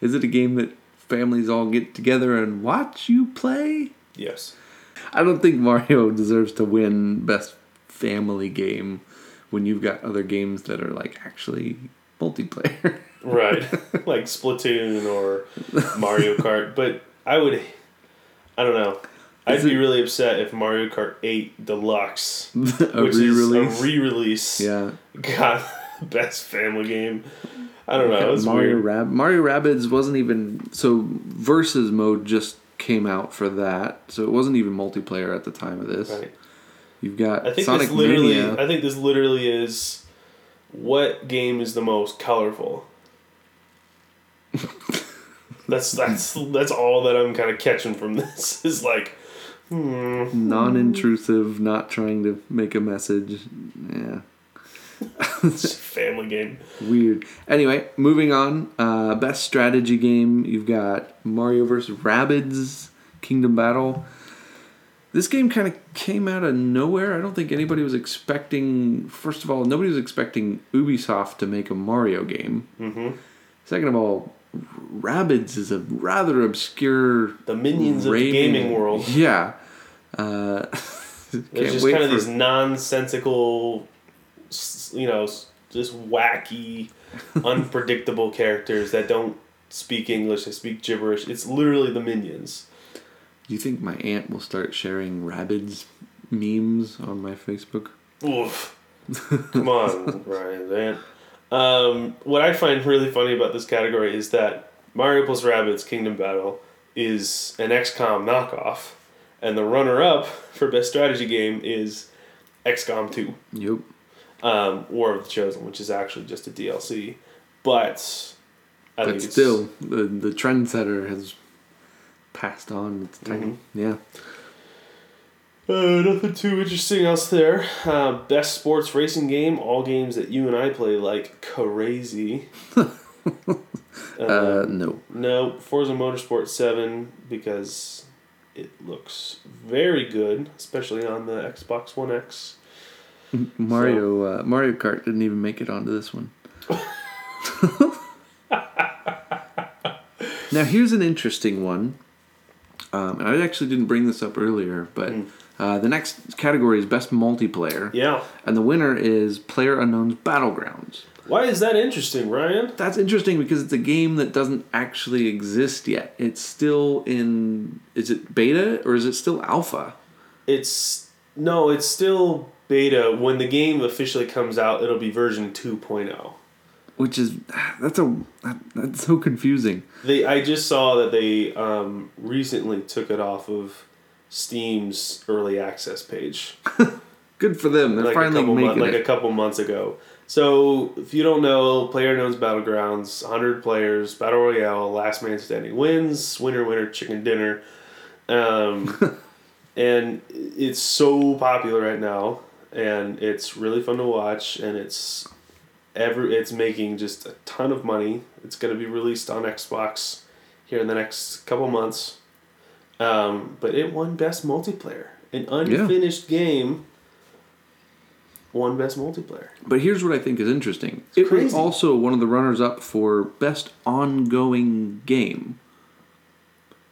is it a game that families all get together and watch you play? Yes. I don't think Mario deserves to win best family game when you've got other games that are like actually multiplayer. Right. like Splatoon or Mario Kart, but I would. I don't know. I'd be really upset if Mario Kart 8 Deluxe, a which re-release. is a re-release, yeah. got best family game. I don't know. Mario. Rab- Mario Rabbids wasn't even so versus mode just came out for that, so it wasn't even multiplayer at the time of this. Right. You've got I think Sonic this literally. Mania. I think this literally is what game is the most colorful. that's that's that's all that I'm kind of catching from this is like, hmm, non-intrusive, not trying to make a message. Yeah, it's a family game. weird. Anyway, moving on. Uh, best strategy game. You've got Mario vs. Rabbids Kingdom Battle. This game kind of came out of nowhere. I don't think anybody was expecting. First of all, nobody was expecting Ubisoft to make a Mario game. hmm Second of all, Rabbids is a rather obscure The minions of the gaming world. Yeah. Uh, There's just kind of these nonsensical, you know, just wacky, unpredictable characters that don't speak English. They speak gibberish. It's literally the minions. Do you think my aunt will start sharing Rabbids memes on my Facebook? Oof. Come on, Ryan, man. Um, what I find really funny about this category is that Mario plus Rabbids Kingdom Battle is an XCOM knockoff, and the runner-up for best strategy game is XCOM 2, Yep. um, War of the Chosen, which is actually just a DLC. But I But still, the the trendsetter has passed on its time. Mm-hmm. Yeah. Uh, nothing too interesting else there. Uh, best sports racing game, all games that you and I play like crazy. Uh, no. No, Forza Motorsport 7 because it looks very good, especially on the Xbox One X. Mario uh, Mario Kart didn't even make it onto this one. now here's an interesting one. Um, I actually didn't bring this up earlier, but Hmm. Uh, the next category is best multiplayer, Yeah. and the winner is Player Unknown's Battlegrounds. Why is that interesting, Ryan? That's interesting because it's a game that doesn't actually exist yet. It's still in. Is it beta or is it still alpha? It's no, it's still beta. When the game officially comes out, it'll be version oh. 2.0. Which is that's a that's so confusing. They I just saw that they um, recently took it off of Steam's early access page. Good for them. They're like a finally couple making mon- like it. a couple months ago. So if you don't know, Player Knows Battlegrounds, 100 players, Battle Royale, last man standing wins, winner winner chicken dinner. Um, and it's so popular right now and it's really fun to watch and it's every it's making just a ton of money. It's going to be released on Xbox here in the next couple months. Um, but it won best multiplayer. An unfinished game won best multiplayer. But here's what I think is interesting. it was also one of the runners up for best ongoing game.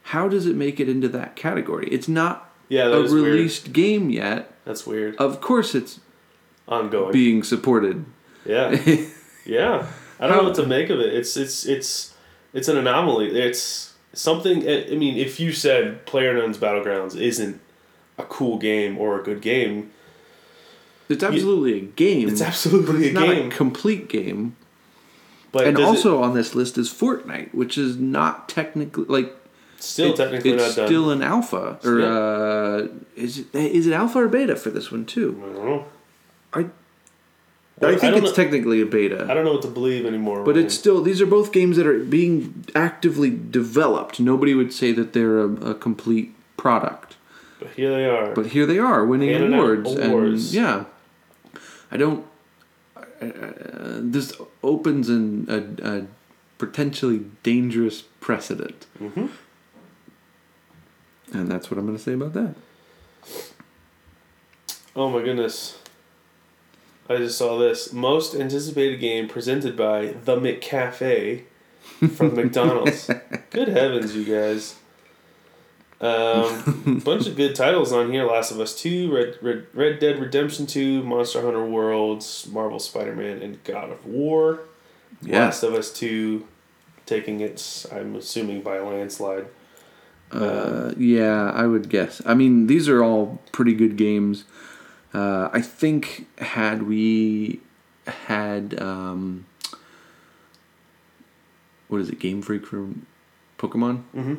How does it make it into that category? It's not Yeah, a is weird. released game yet. That's weird. Of course, it's Ongoing. being supported. yeah, yeah. I don't How- know what to make of it. It's it's it's it's an anomaly. It's something. I I mean, if you said PlayerUnknown's Battlegrounds isn't a cool game or a good game, It's absolutely a game. It's absolutely It's a not game. a complete game. but and also on this list is Fortnite, which is not technically like still it- technically it's not done. still an alpha or Yeah. uh, is it is it alpha or beta for this one I too? don't know. I I I think don't it's know- technically a beta, I don't know what to believe anymore. but it's still these are both games that are being actively developed. Nobody would say that they're a, a complete product, But here they are. but here they are winning awards, awards. and yeah, I don't. Uh, this opens an, a, a potentially dangerous precedent. Mhm. And that's what I'm going to say about that. Oh my goodness. I just saw this. Most anticipated game presented by The McCafe from McDonald's. Good heavens, you guys. Um, bunch of good titles on here Last of Us 2, Red, Red, Red Dead Redemption 2, Monster Hunter Worlds, Marvel Spider Man, and God of War. Yeah. Last of Us 2 taking its, I'm assuming, by a landslide. Uh, yeah, I would guess. I mean, these are all pretty good games. Uh, I think had we had um, what is it, Game Freak from Pokemon? Mm-hmm.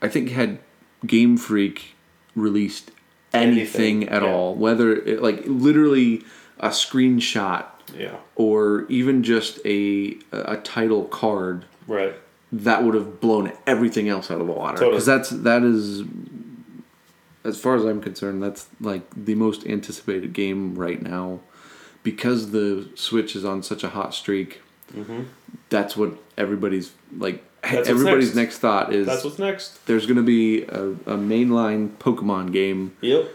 I think had Game Freak released anything, Anything, at yeah. all, whether it, like literally a screenshot Yeah, or even just a a title card right. that would have blown everything else out of the water. Totally. Because that's that is, as far as I'm concerned, that's like the most anticipated game right now, because the Switch is on such a hot streak. Mm-hmm. That's what everybody's like. That's everybody's next. next. thought is That's what's next. there's going to be a, a mainline Pokemon game. Yep.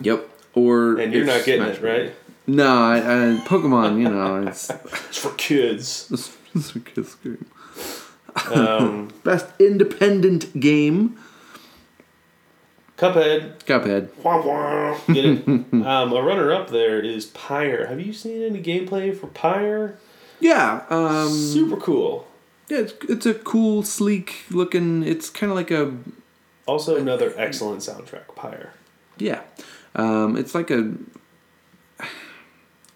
Yep. Or And you're not getting Smash it, right? No, I, I, Pokemon. You know, it's It's for kids. it's, it's a kid's game. Um, Best independent game. Cuphead. Cuphead. Wah, wah. Get it? um, a runner up there is Pyre. Have you seen any gameplay for Pyre? Yeah. Um, Super cool. Yeah, it's it's a cool, sleek looking. It's kind of like a Also, another excellent soundtrack, Pyre. yeah. Um, it's like a.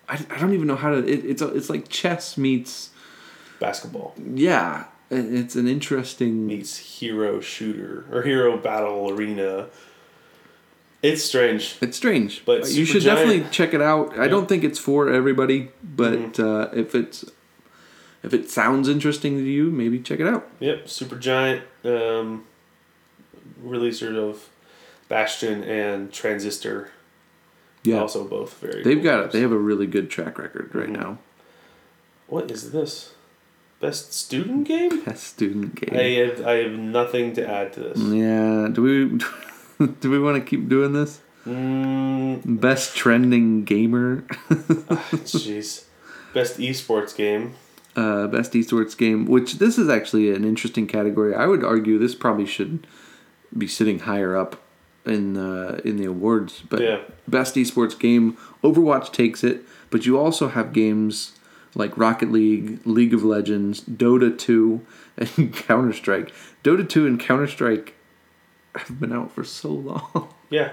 I, I don't even know how to. It, it's a, it's like chess meets Basketball yeah. It's an interesting. meets hero shooter or hero battle arena. It's strange. It's strange, But you should giant. definitely check it out. I Yeah. don't think it's for everybody, but Mm-hmm. uh, if it's if it sounds interesting to you, maybe check it out. Yep, Supergiant um, releaser of Bastion and Transistor. Yeah, Also, both very. they've cool got it. games. They have a really good track record right Mhm. now. What is this? Best student game? Best student game. I have, I have nothing to add to this. Yeah. Do we do we want to keep doing this? Mm, Best trending gamer. Jeez. Best esports game. uh, best esports game, which this is actually an interesting category. I would argue this probably should be sitting higher up in uh, in the awards. But Yeah. best esports game, Overwatch takes it. But you also have games like Rocket League, League of Legends, Dota two, and Counter Strike. Dota two and Counter Strike have been out for so long. Yeah.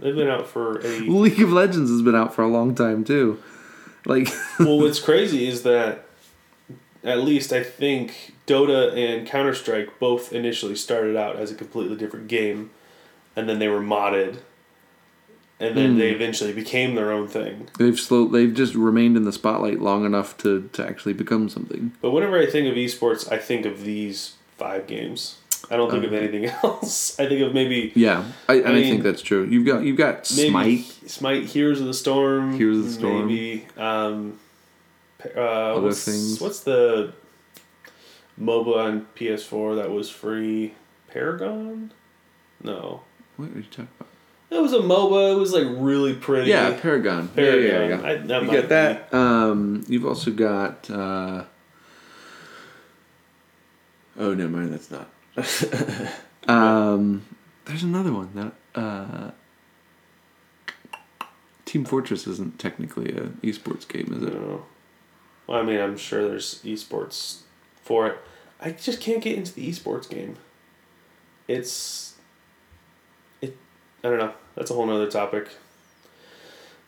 They've been out for a. League of Legends has been out for a long time too. Like well, what's crazy is that at least I think Dota and Counter Strike both initially started out as a completely different game, and then they were modded, and then Hmm. they eventually became their own thing. they've slow they've just remained in the spotlight long enough to, to actually become something. But whenever I think of esports, I think of these five games. I don't think of Uh-huh. anything else. I think of maybe Yeah, I, and I, mean, think that's true. You've got you've got Smite. Smite, Heroes of the Storm, Heroes of the Storm. maybe um, uh, Other what's, things. What's the MOBA on PS4 that was free? Paragon? No, What are you talking about? it was a MOBA. It was like really pretty. Yeah, Paragon. Paragon. Yeah, yeah, yeah. I, that You get that. Um, you've also got. Uh, oh, never mind. That's not. um, there's another one that. Uh, Team Fortress isn't technically a esports game, is it? No. Well, I mean, I'm sure there's esports for it. I just can't get into the esports game. It's. It. I don't know. That's a whole nother topic.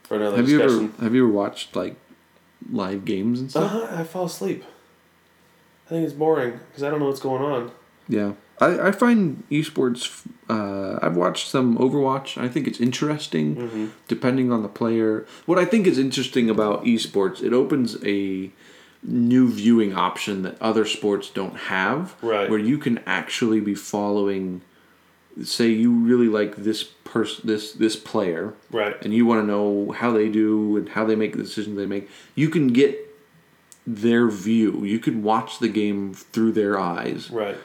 for another Have you ever have you ever watched like live games and stuff? Uh-huh, I fall asleep. I think it's boring because I don't know what's going on. Yeah, I, I find esports. Uh, I've watched some Overwatch. I think it's interesting, Mm-hmm. depending on the player. What I think is interesting about esports, it opens a new viewing option that other sports don't have, Right. where you can actually be following. Say you really like this person, this this player, Right. and you want to know how they do and how they make the decisions they make, you can get their view. You can watch the game through their eyes. Right.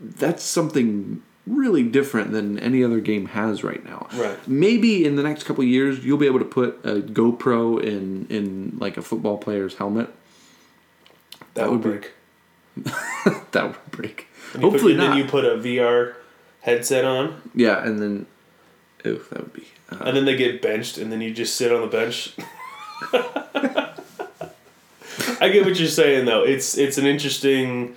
That's something really different than any other game has right now. Right. Maybe in the next couple of years you'll be able to put a GoPro in in like a football player's helmet. That, That would would break. that would break. And Hopefully put, not. Then you put a VR headset on, yeah, and then oh, that would be. Uh, and then they get benched, and then you just sit on the bench. I get what you're saying, though. It's it's an interesting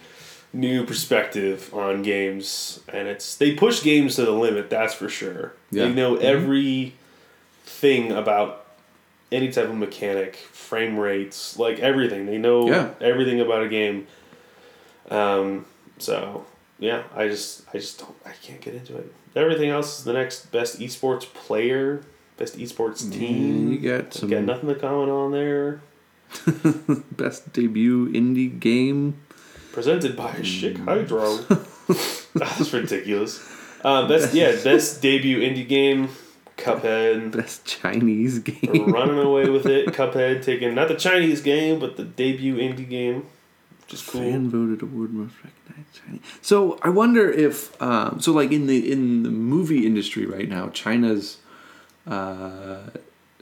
new perspective on games, and it's they push games to the limit. That's for sure. Yeah. They know Mhm. every thing about any type of mechanic, frame rates, like everything. They know Yeah. everything about a game. Um, so yeah, I just I just don't I can't get into it. Everything else is the next best esports player, best esports team. you got some Got nothing to comment on there. best debut indie game. Presented by Schick Hydro. That's ridiculous. Uh, best yeah, best debut indie game. Cuphead Best Chinese game. running away with it. Cuphead taking not the Chinese game, but the debut indie game, is cool. Fan voted award most recognized Chinese. So I wonder if um, so like in the in the movie industry right now, China's uh,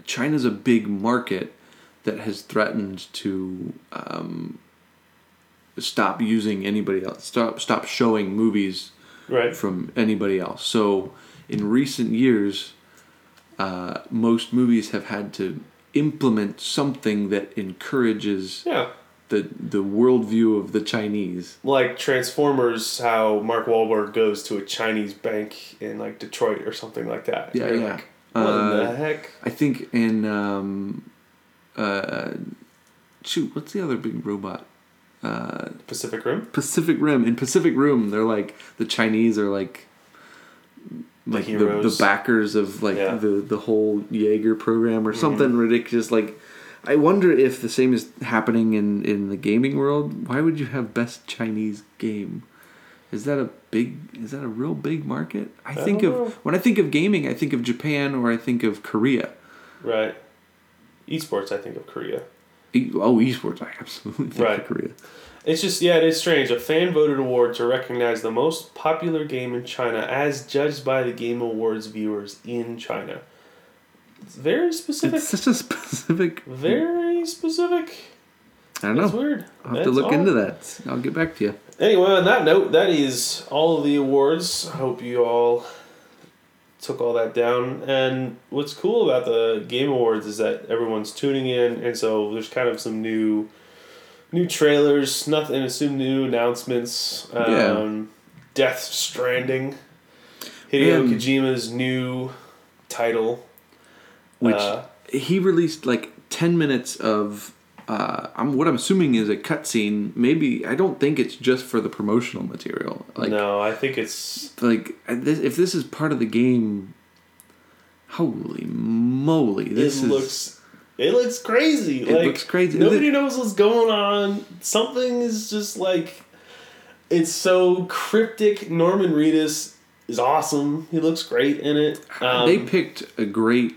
China's a big market that has threatened to um, stop using anybody else, stop stop showing movies Right. from anybody else. So in recent years, uh, most movies have had to implement something that encourages Yeah. the the worldview of the Chinese. Like Transformers, how Mark Wahlberg goes to a Chinese bank in like Detroit or something like that. Yeah, You're yeah. Like, what Uh, the heck? I think in um, uh, shoot, what's the other big robot? Uh, Pacific Rim? Pacific Rim. In Pacific Rim, they're like the Chinese are like like the, the, heroes. backers of like Yeah. the the whole Jaeger program or something ridiculous. Like, I wonder if the same is happening in in the gaming world. Why would you have best Chinese game? Is that a big? Is that a real big market? I, think of know. when I think of gaming, I think of Japan or I think of Korea. Right. Esports, I think of Korea. Oh, esports! I absolutely think Right. Korea. It's just yeah, it is strange. A fan voted award to recognize the most popular game in China as judged by the Game Awards viewers in China. It's very specific. It's such a specific. very specific. I don't That's know. weird. I'll have That's to look into that. I'll get back to you. Anyway, on that note, that is all of the awards. I hope you all took all that down. And what's cool about the Game Awards is that everyone's tuning in, and so there's kind of some new, new trailers, nothing, some new announcements. Um, Yeah. Death Stranding, Hideo And- Kojima's new title, Which Uh, he released like ten minutes of. Uh, I'm what I'm assuming is a cutscene. Maybe I don't think it's just for the promotional material. Like, no, I think it's like uh, if this is part of the game, holy moly! This is looks it looks crazy. It like looks crazy. Nobody it- knows what's going on. Something is just like it's so cryptic. Norman Reedus is awesome. He looks great in it. Um, they picked a great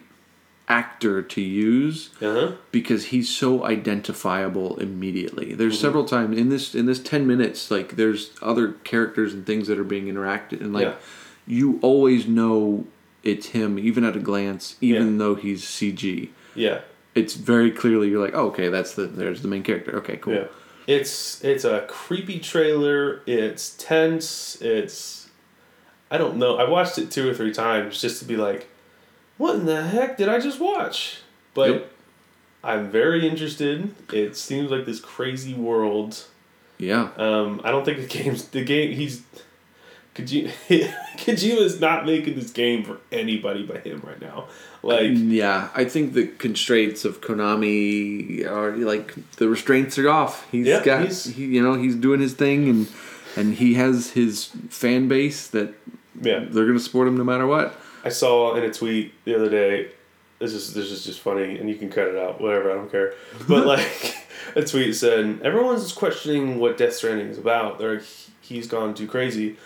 actor to use uh-huh. because he's so identifiable immediately. There's Mm-hmm. several times in this in this 10 minutes like there's other characters and things that are being interacted and like Yeah. you always know it's him even at a glance even Yeah. though he's CG. Yeah. It's very clearly you're like, oh, "Okay, that's the there's the main character. Okay, cool." Yeah. It's it's a creepy trailer. It's tense. It's I don't know. I watched it two or three times just to be like, what in the heck did I just watch? But Yep. I'm very interested. It seems like this crazy world. Yeah. Um, I don't think the game's the game. He's Kojima, Kojima is not making this game for anybody but him right now. Like, yeah, I think the constraints of Konami are like the restraints are off. He's Yeah, got, he's- he, you know, he's doing his thing, and and he has his fan base that yeah, they're gonna support him no matter what. I saw in a tweet the other day. This is this is just funny, and you can cut it out, whatever. I don't care. But like, a tweet said, "Everyone's questioning what Death Stranding is about. They're he's gone too crazy.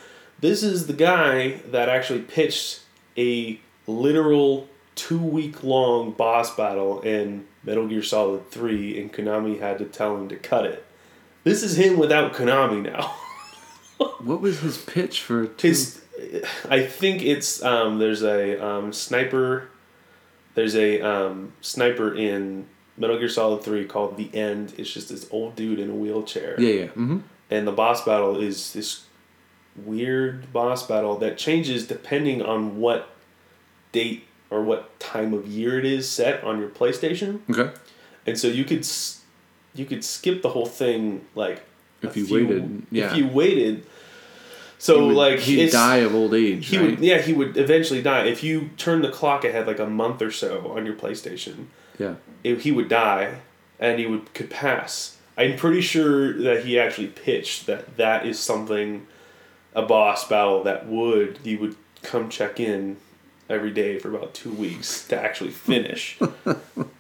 This is the guy that actually pitched a literal two week long boss battle in Metal Gear Solid Three, and Konami had to tell him to cut it. This is him without Konami now." What was his pitch for two? His, I think it's um, there's a um, sniper. There's a um, sniper in Metal Gear Solid Three called the End. It's just this old dude in a wheelchair, yeah, yeah. Mm-hmm. and the boss battle is this weird boss battle that changes depending on what date or what time of year it is set on your PlayStation, Okay. and so you could you could skip the whole thing like If you few- waited, yeah. If you waited. So He would- like he'd die of old age. he right? would, yeah, he would eventually die if you turn the clock ahead like a month or so on your PlayStation. Yeah. If he would die, and he would could pass. I'm pretty sure that he actually pitched that that is something, a boss battle that would he would come check in every day for about two weeks to actually finish.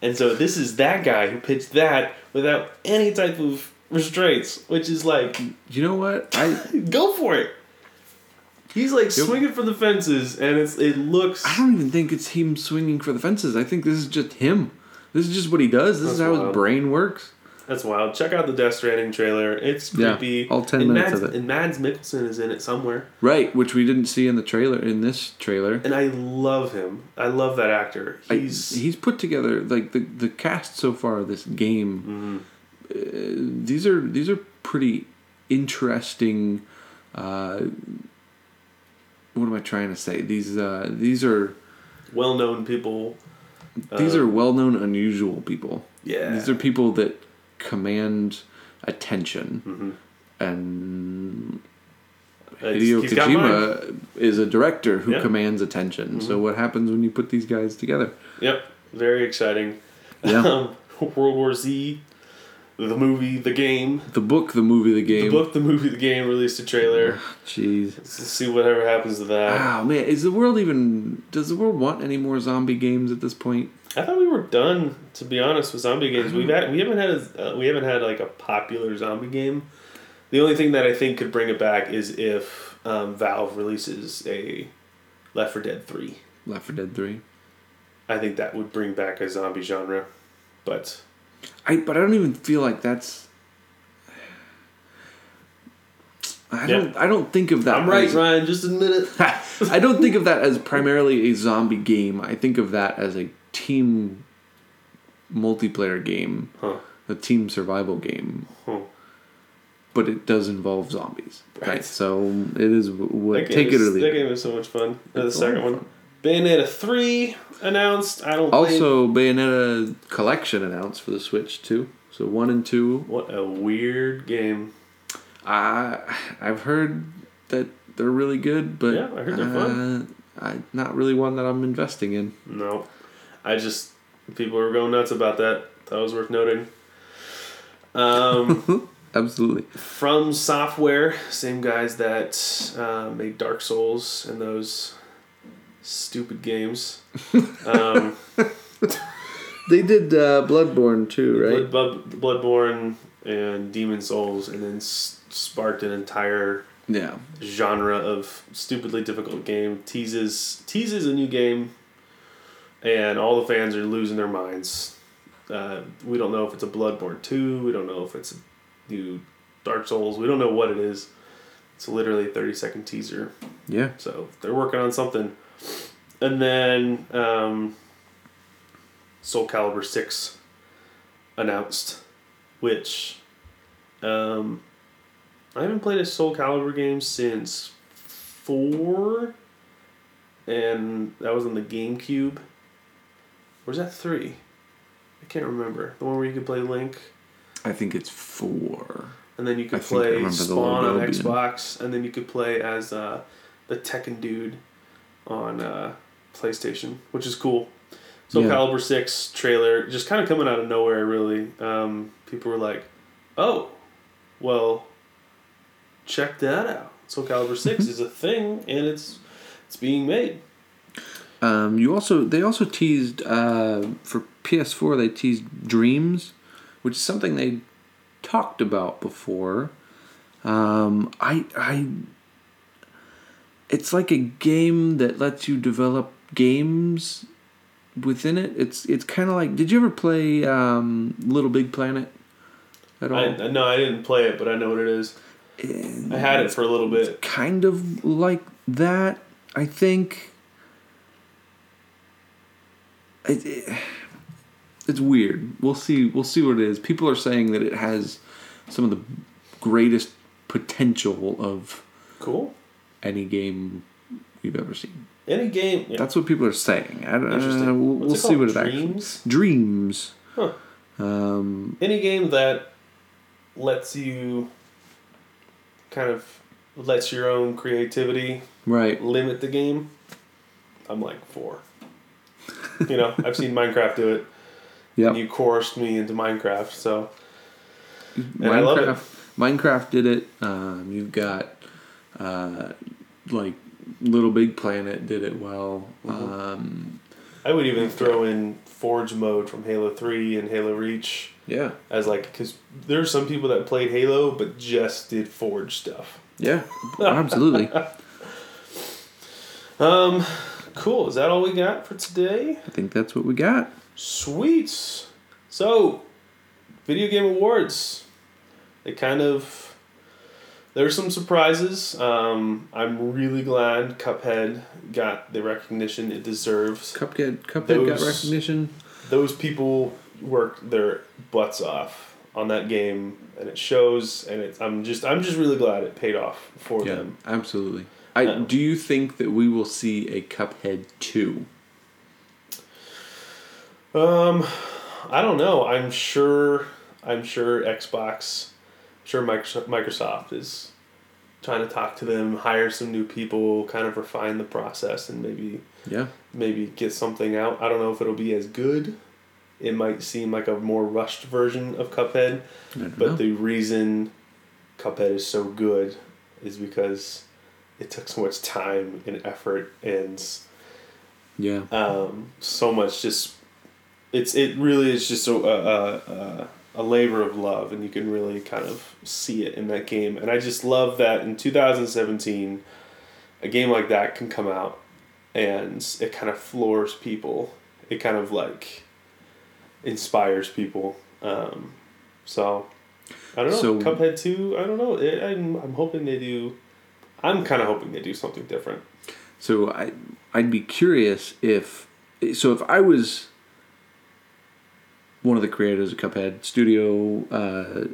and so this is that guy who pitched that without any type of restraints, which is like You know what? I go for it. He's like swinging for the fences, and it's it looks. I don't even think it's him swinging for the fences. I think this is just him. This is just what he does. This is how wild. his brain works. That's wild. Check out the Death Stranding trailer. It's Yeah, creepy. all 10 and minutes Mads, of it. And Mads Mikkelsen is in it somewhere, Right, which we didn't see in the trailer in this trailer. and I love him. I love that actor. I- He's he's put together like the the cast so far of this game. Uh, these are these are pretty interesting. Uh, what am I trying to say? These uh, these are well-known people. these Uh, are well known unusual people. Yeah. These are people that command attention, Mhm. and Uh, Hideo he's got mine. Kojima is a director who. Mm-hmm. commands attention. So what happens when you put these guys together? Yep. Very exciting. Yeah. World War Z, the movie, the game, The book, the movie, the game. the book, the movie, the game released a trailer. Jeez. Let's see whatever happens to that. Wow, man, is the world even? Does the world want any more zombie games at this point? I thought we were done. To be honest, with zombie games, we've had we haven't had a, uh, we haven't had like a popular zombie game. The only thing that I think could bring it back is if um, Valve releases a Left 4 Dead Three. Left 4 Dead 3. I think that would bring back a zombie genre, but I but I don't even feel like that's. I don't. I don't think of that. I'm right, as- Ryan. Just admit it. I don't think of that as primarily a zombie game. I think of that as a team multiplayer game, Huh. a team survival game. Huh. But it does involve zombies, right? Right. So it is what take it is- or leave. That game is so much fun. Uh, the second one, Bayonetta three announced. I don't. Also, Bayonetta collection announced for the Switch too. So one and two. what a weird game. I I've heard that they're really good, but Yeah, I heard they're fun. uh, I, not really one that I'm investing in. No, I just people were going nuts about that. That was worth noting. Um, Absolutely. from Software, same guys that uh, made Dark Souls and those stupid games. Um, They did uh, Bloodborne too, right? Blood, Blood, Bloodborne and Demon Souls, and then s- sparked an entire Yeah. genre of stupidly difficult game. Teases teases a new game, and all the fans are losing their minds. Uh, we don't know if it's a Bloodborne two. We don't know if it's a new Dark Souls. We don't know what it is. It's literally a thirty second teaser. Yeah. So they're working on something. And then um, Soul Calibur 6 announced, which um, I haven't played a Soul Calibur game since 4, and that was on the GameCube. Or was that 3? I can't remember. The one where you could play Link, I think it's four. and then you could I play Spawn on Xbox, and then you could play as uh, a Tekken dude on uh, PlayStation, which is cool. So Yeah. Calibur Six trailer just kind of coming out of nowhere. Really, um, people were like, "Oh, well, check that out." So Calibur Six is a thing, and it's it's being made. Um, you also they also teased uh, for PS4 they teased Dreams, which is something they talked about before. Um, I I it's like a game that lets you develop games within it. It's it's kind of like did you ever play um, Little Big Planet at all? I, no, I didn't play it, but I know what it is. I had it for a little bit. kind of like that. I think it, it- it's weird. We'll see. We'll see what it is. People are saying that it has some of the greatest potential of Cool. Any game we've ever seen. Any game. Yeah. That's what people are saying. I, don't- Interesting. uh, we'll What's we'll it see what it actually Dreams? dreams. Huh. Um, Any game that lets you kind of lets your own creativity right. limit the game. I'm like four. You know, I've seen Minecraft do it. Yep. You coerced me into Minecraft, so and I love it. Minecraft, Minecraft did it. Um, you've got uh, like Little Big Planet did it well. Mm-hmm. Um, I would even throw in Forge mode from Halo Three and Halo Reach yeah, as like because there are some people that played Halo but just did Forge stuff. yeah, absolutely. Um, cool. Is that all we got for today? I think that's what we got. Sweet. So, video game awards. They kind of. There's some surprises. Um, I'm really glad Cuphead got the recognition it deserves. Cuphead, Cuphead got recognition. Those people worked their butts off on that game, and it shows. And it's, I'm just I'm just really glad it paid off for Yeah, them. absolutely. I Um, do you think that we will see a Cuphead two? Um, I don't know. I'm sure. I'm sure Xbox, sure Microsoft, Microsoft is trying to talk to them, hire some new people, kind of refine the process, and maybe Yeah, maybe get something out. I don't know if it'll be as good. It might seem like a more rushed version of Cuphead, but know. the reason Cuphead is so good is because it took so much time and effort and yeah, um, so much just it's it really is just a, a, a, a labor of love and you can really kind of see it in that game. And i just love that in 2017 a game like that can come out and it kind of floors people. It kind of like inspires people. Um, so i don't know. So- cuphead 2 i don't know. It, I'm, I'm hoping they do i'm kind of hoping they do something different. So I I'd be curious if so if I was one of the creators of Cuphead Studio uh,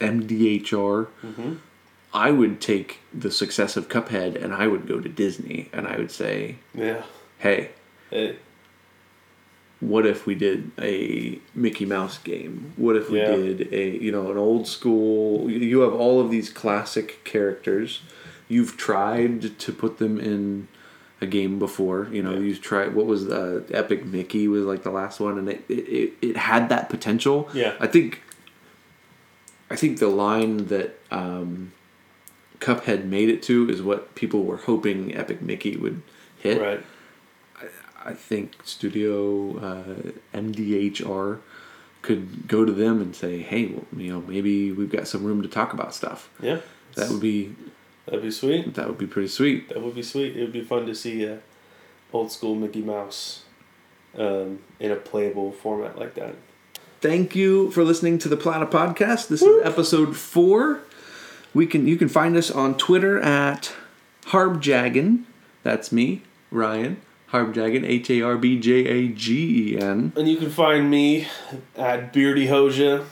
MDHR, mm-hmm. I would take the success of Cuphead and I would go to Disney and I would say, yeah hey, it, what if we did a Mickey Mouse game? What if we Yeah. did a you know an old school? You have all of these classic characters. You've tried to put them in a game before. You know, Yeah. you try. What was uh, Epic Mickey was like the last one, and it, it, it, had that potential. Yeah. I think. I think the line that um, Cuphead made it to is what people were hoping Epic Mickey would hit. right I think Studio uh, MDHR could go to them and say, "Hey, well, you know, maybe we've got some room to talk about stuff." yeah That would be That'd be sweet. that would be pretty sweet. That would be sweet. It would be fun to see a old school Mickey Mouse um, in a playable format like that. Thank you for listening to the Platypodcast. This is episode four. We can you can find us on Twitter at Harbjagen. That's me, Ryan. Harbjagen, H A R B J A G E N. And you can find me at Beardy Hoja,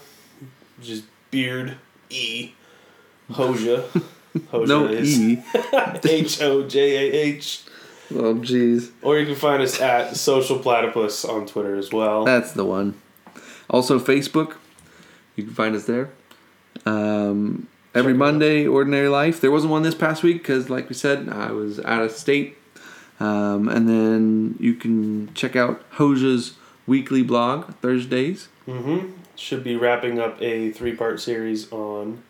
which is Beard E Hoja. No E. H O J A H. Oh, jeez. Or you can find us at Social Platypus on Twitter as well. That's the one. Also, Facebook. You can find us there. Um, Every Check. Monday, Ordinary Life. There wasn't one this past week because, like we said, I was out of state. Um, and then you can check out Hoja's weekly blog Thursdays. Mm-hmm. Should be wrapping up a three part series on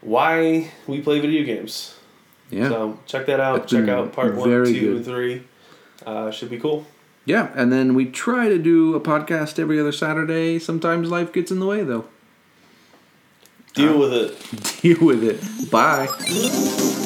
why we play video games. Yeah. So check that out. Check out part one, two, good. and three. Uh, should be cool. Yeah, and then we try to do a podcast every other Saturday. Sometimes life gets in the way, though. Deal with it. Deal with it. Bye.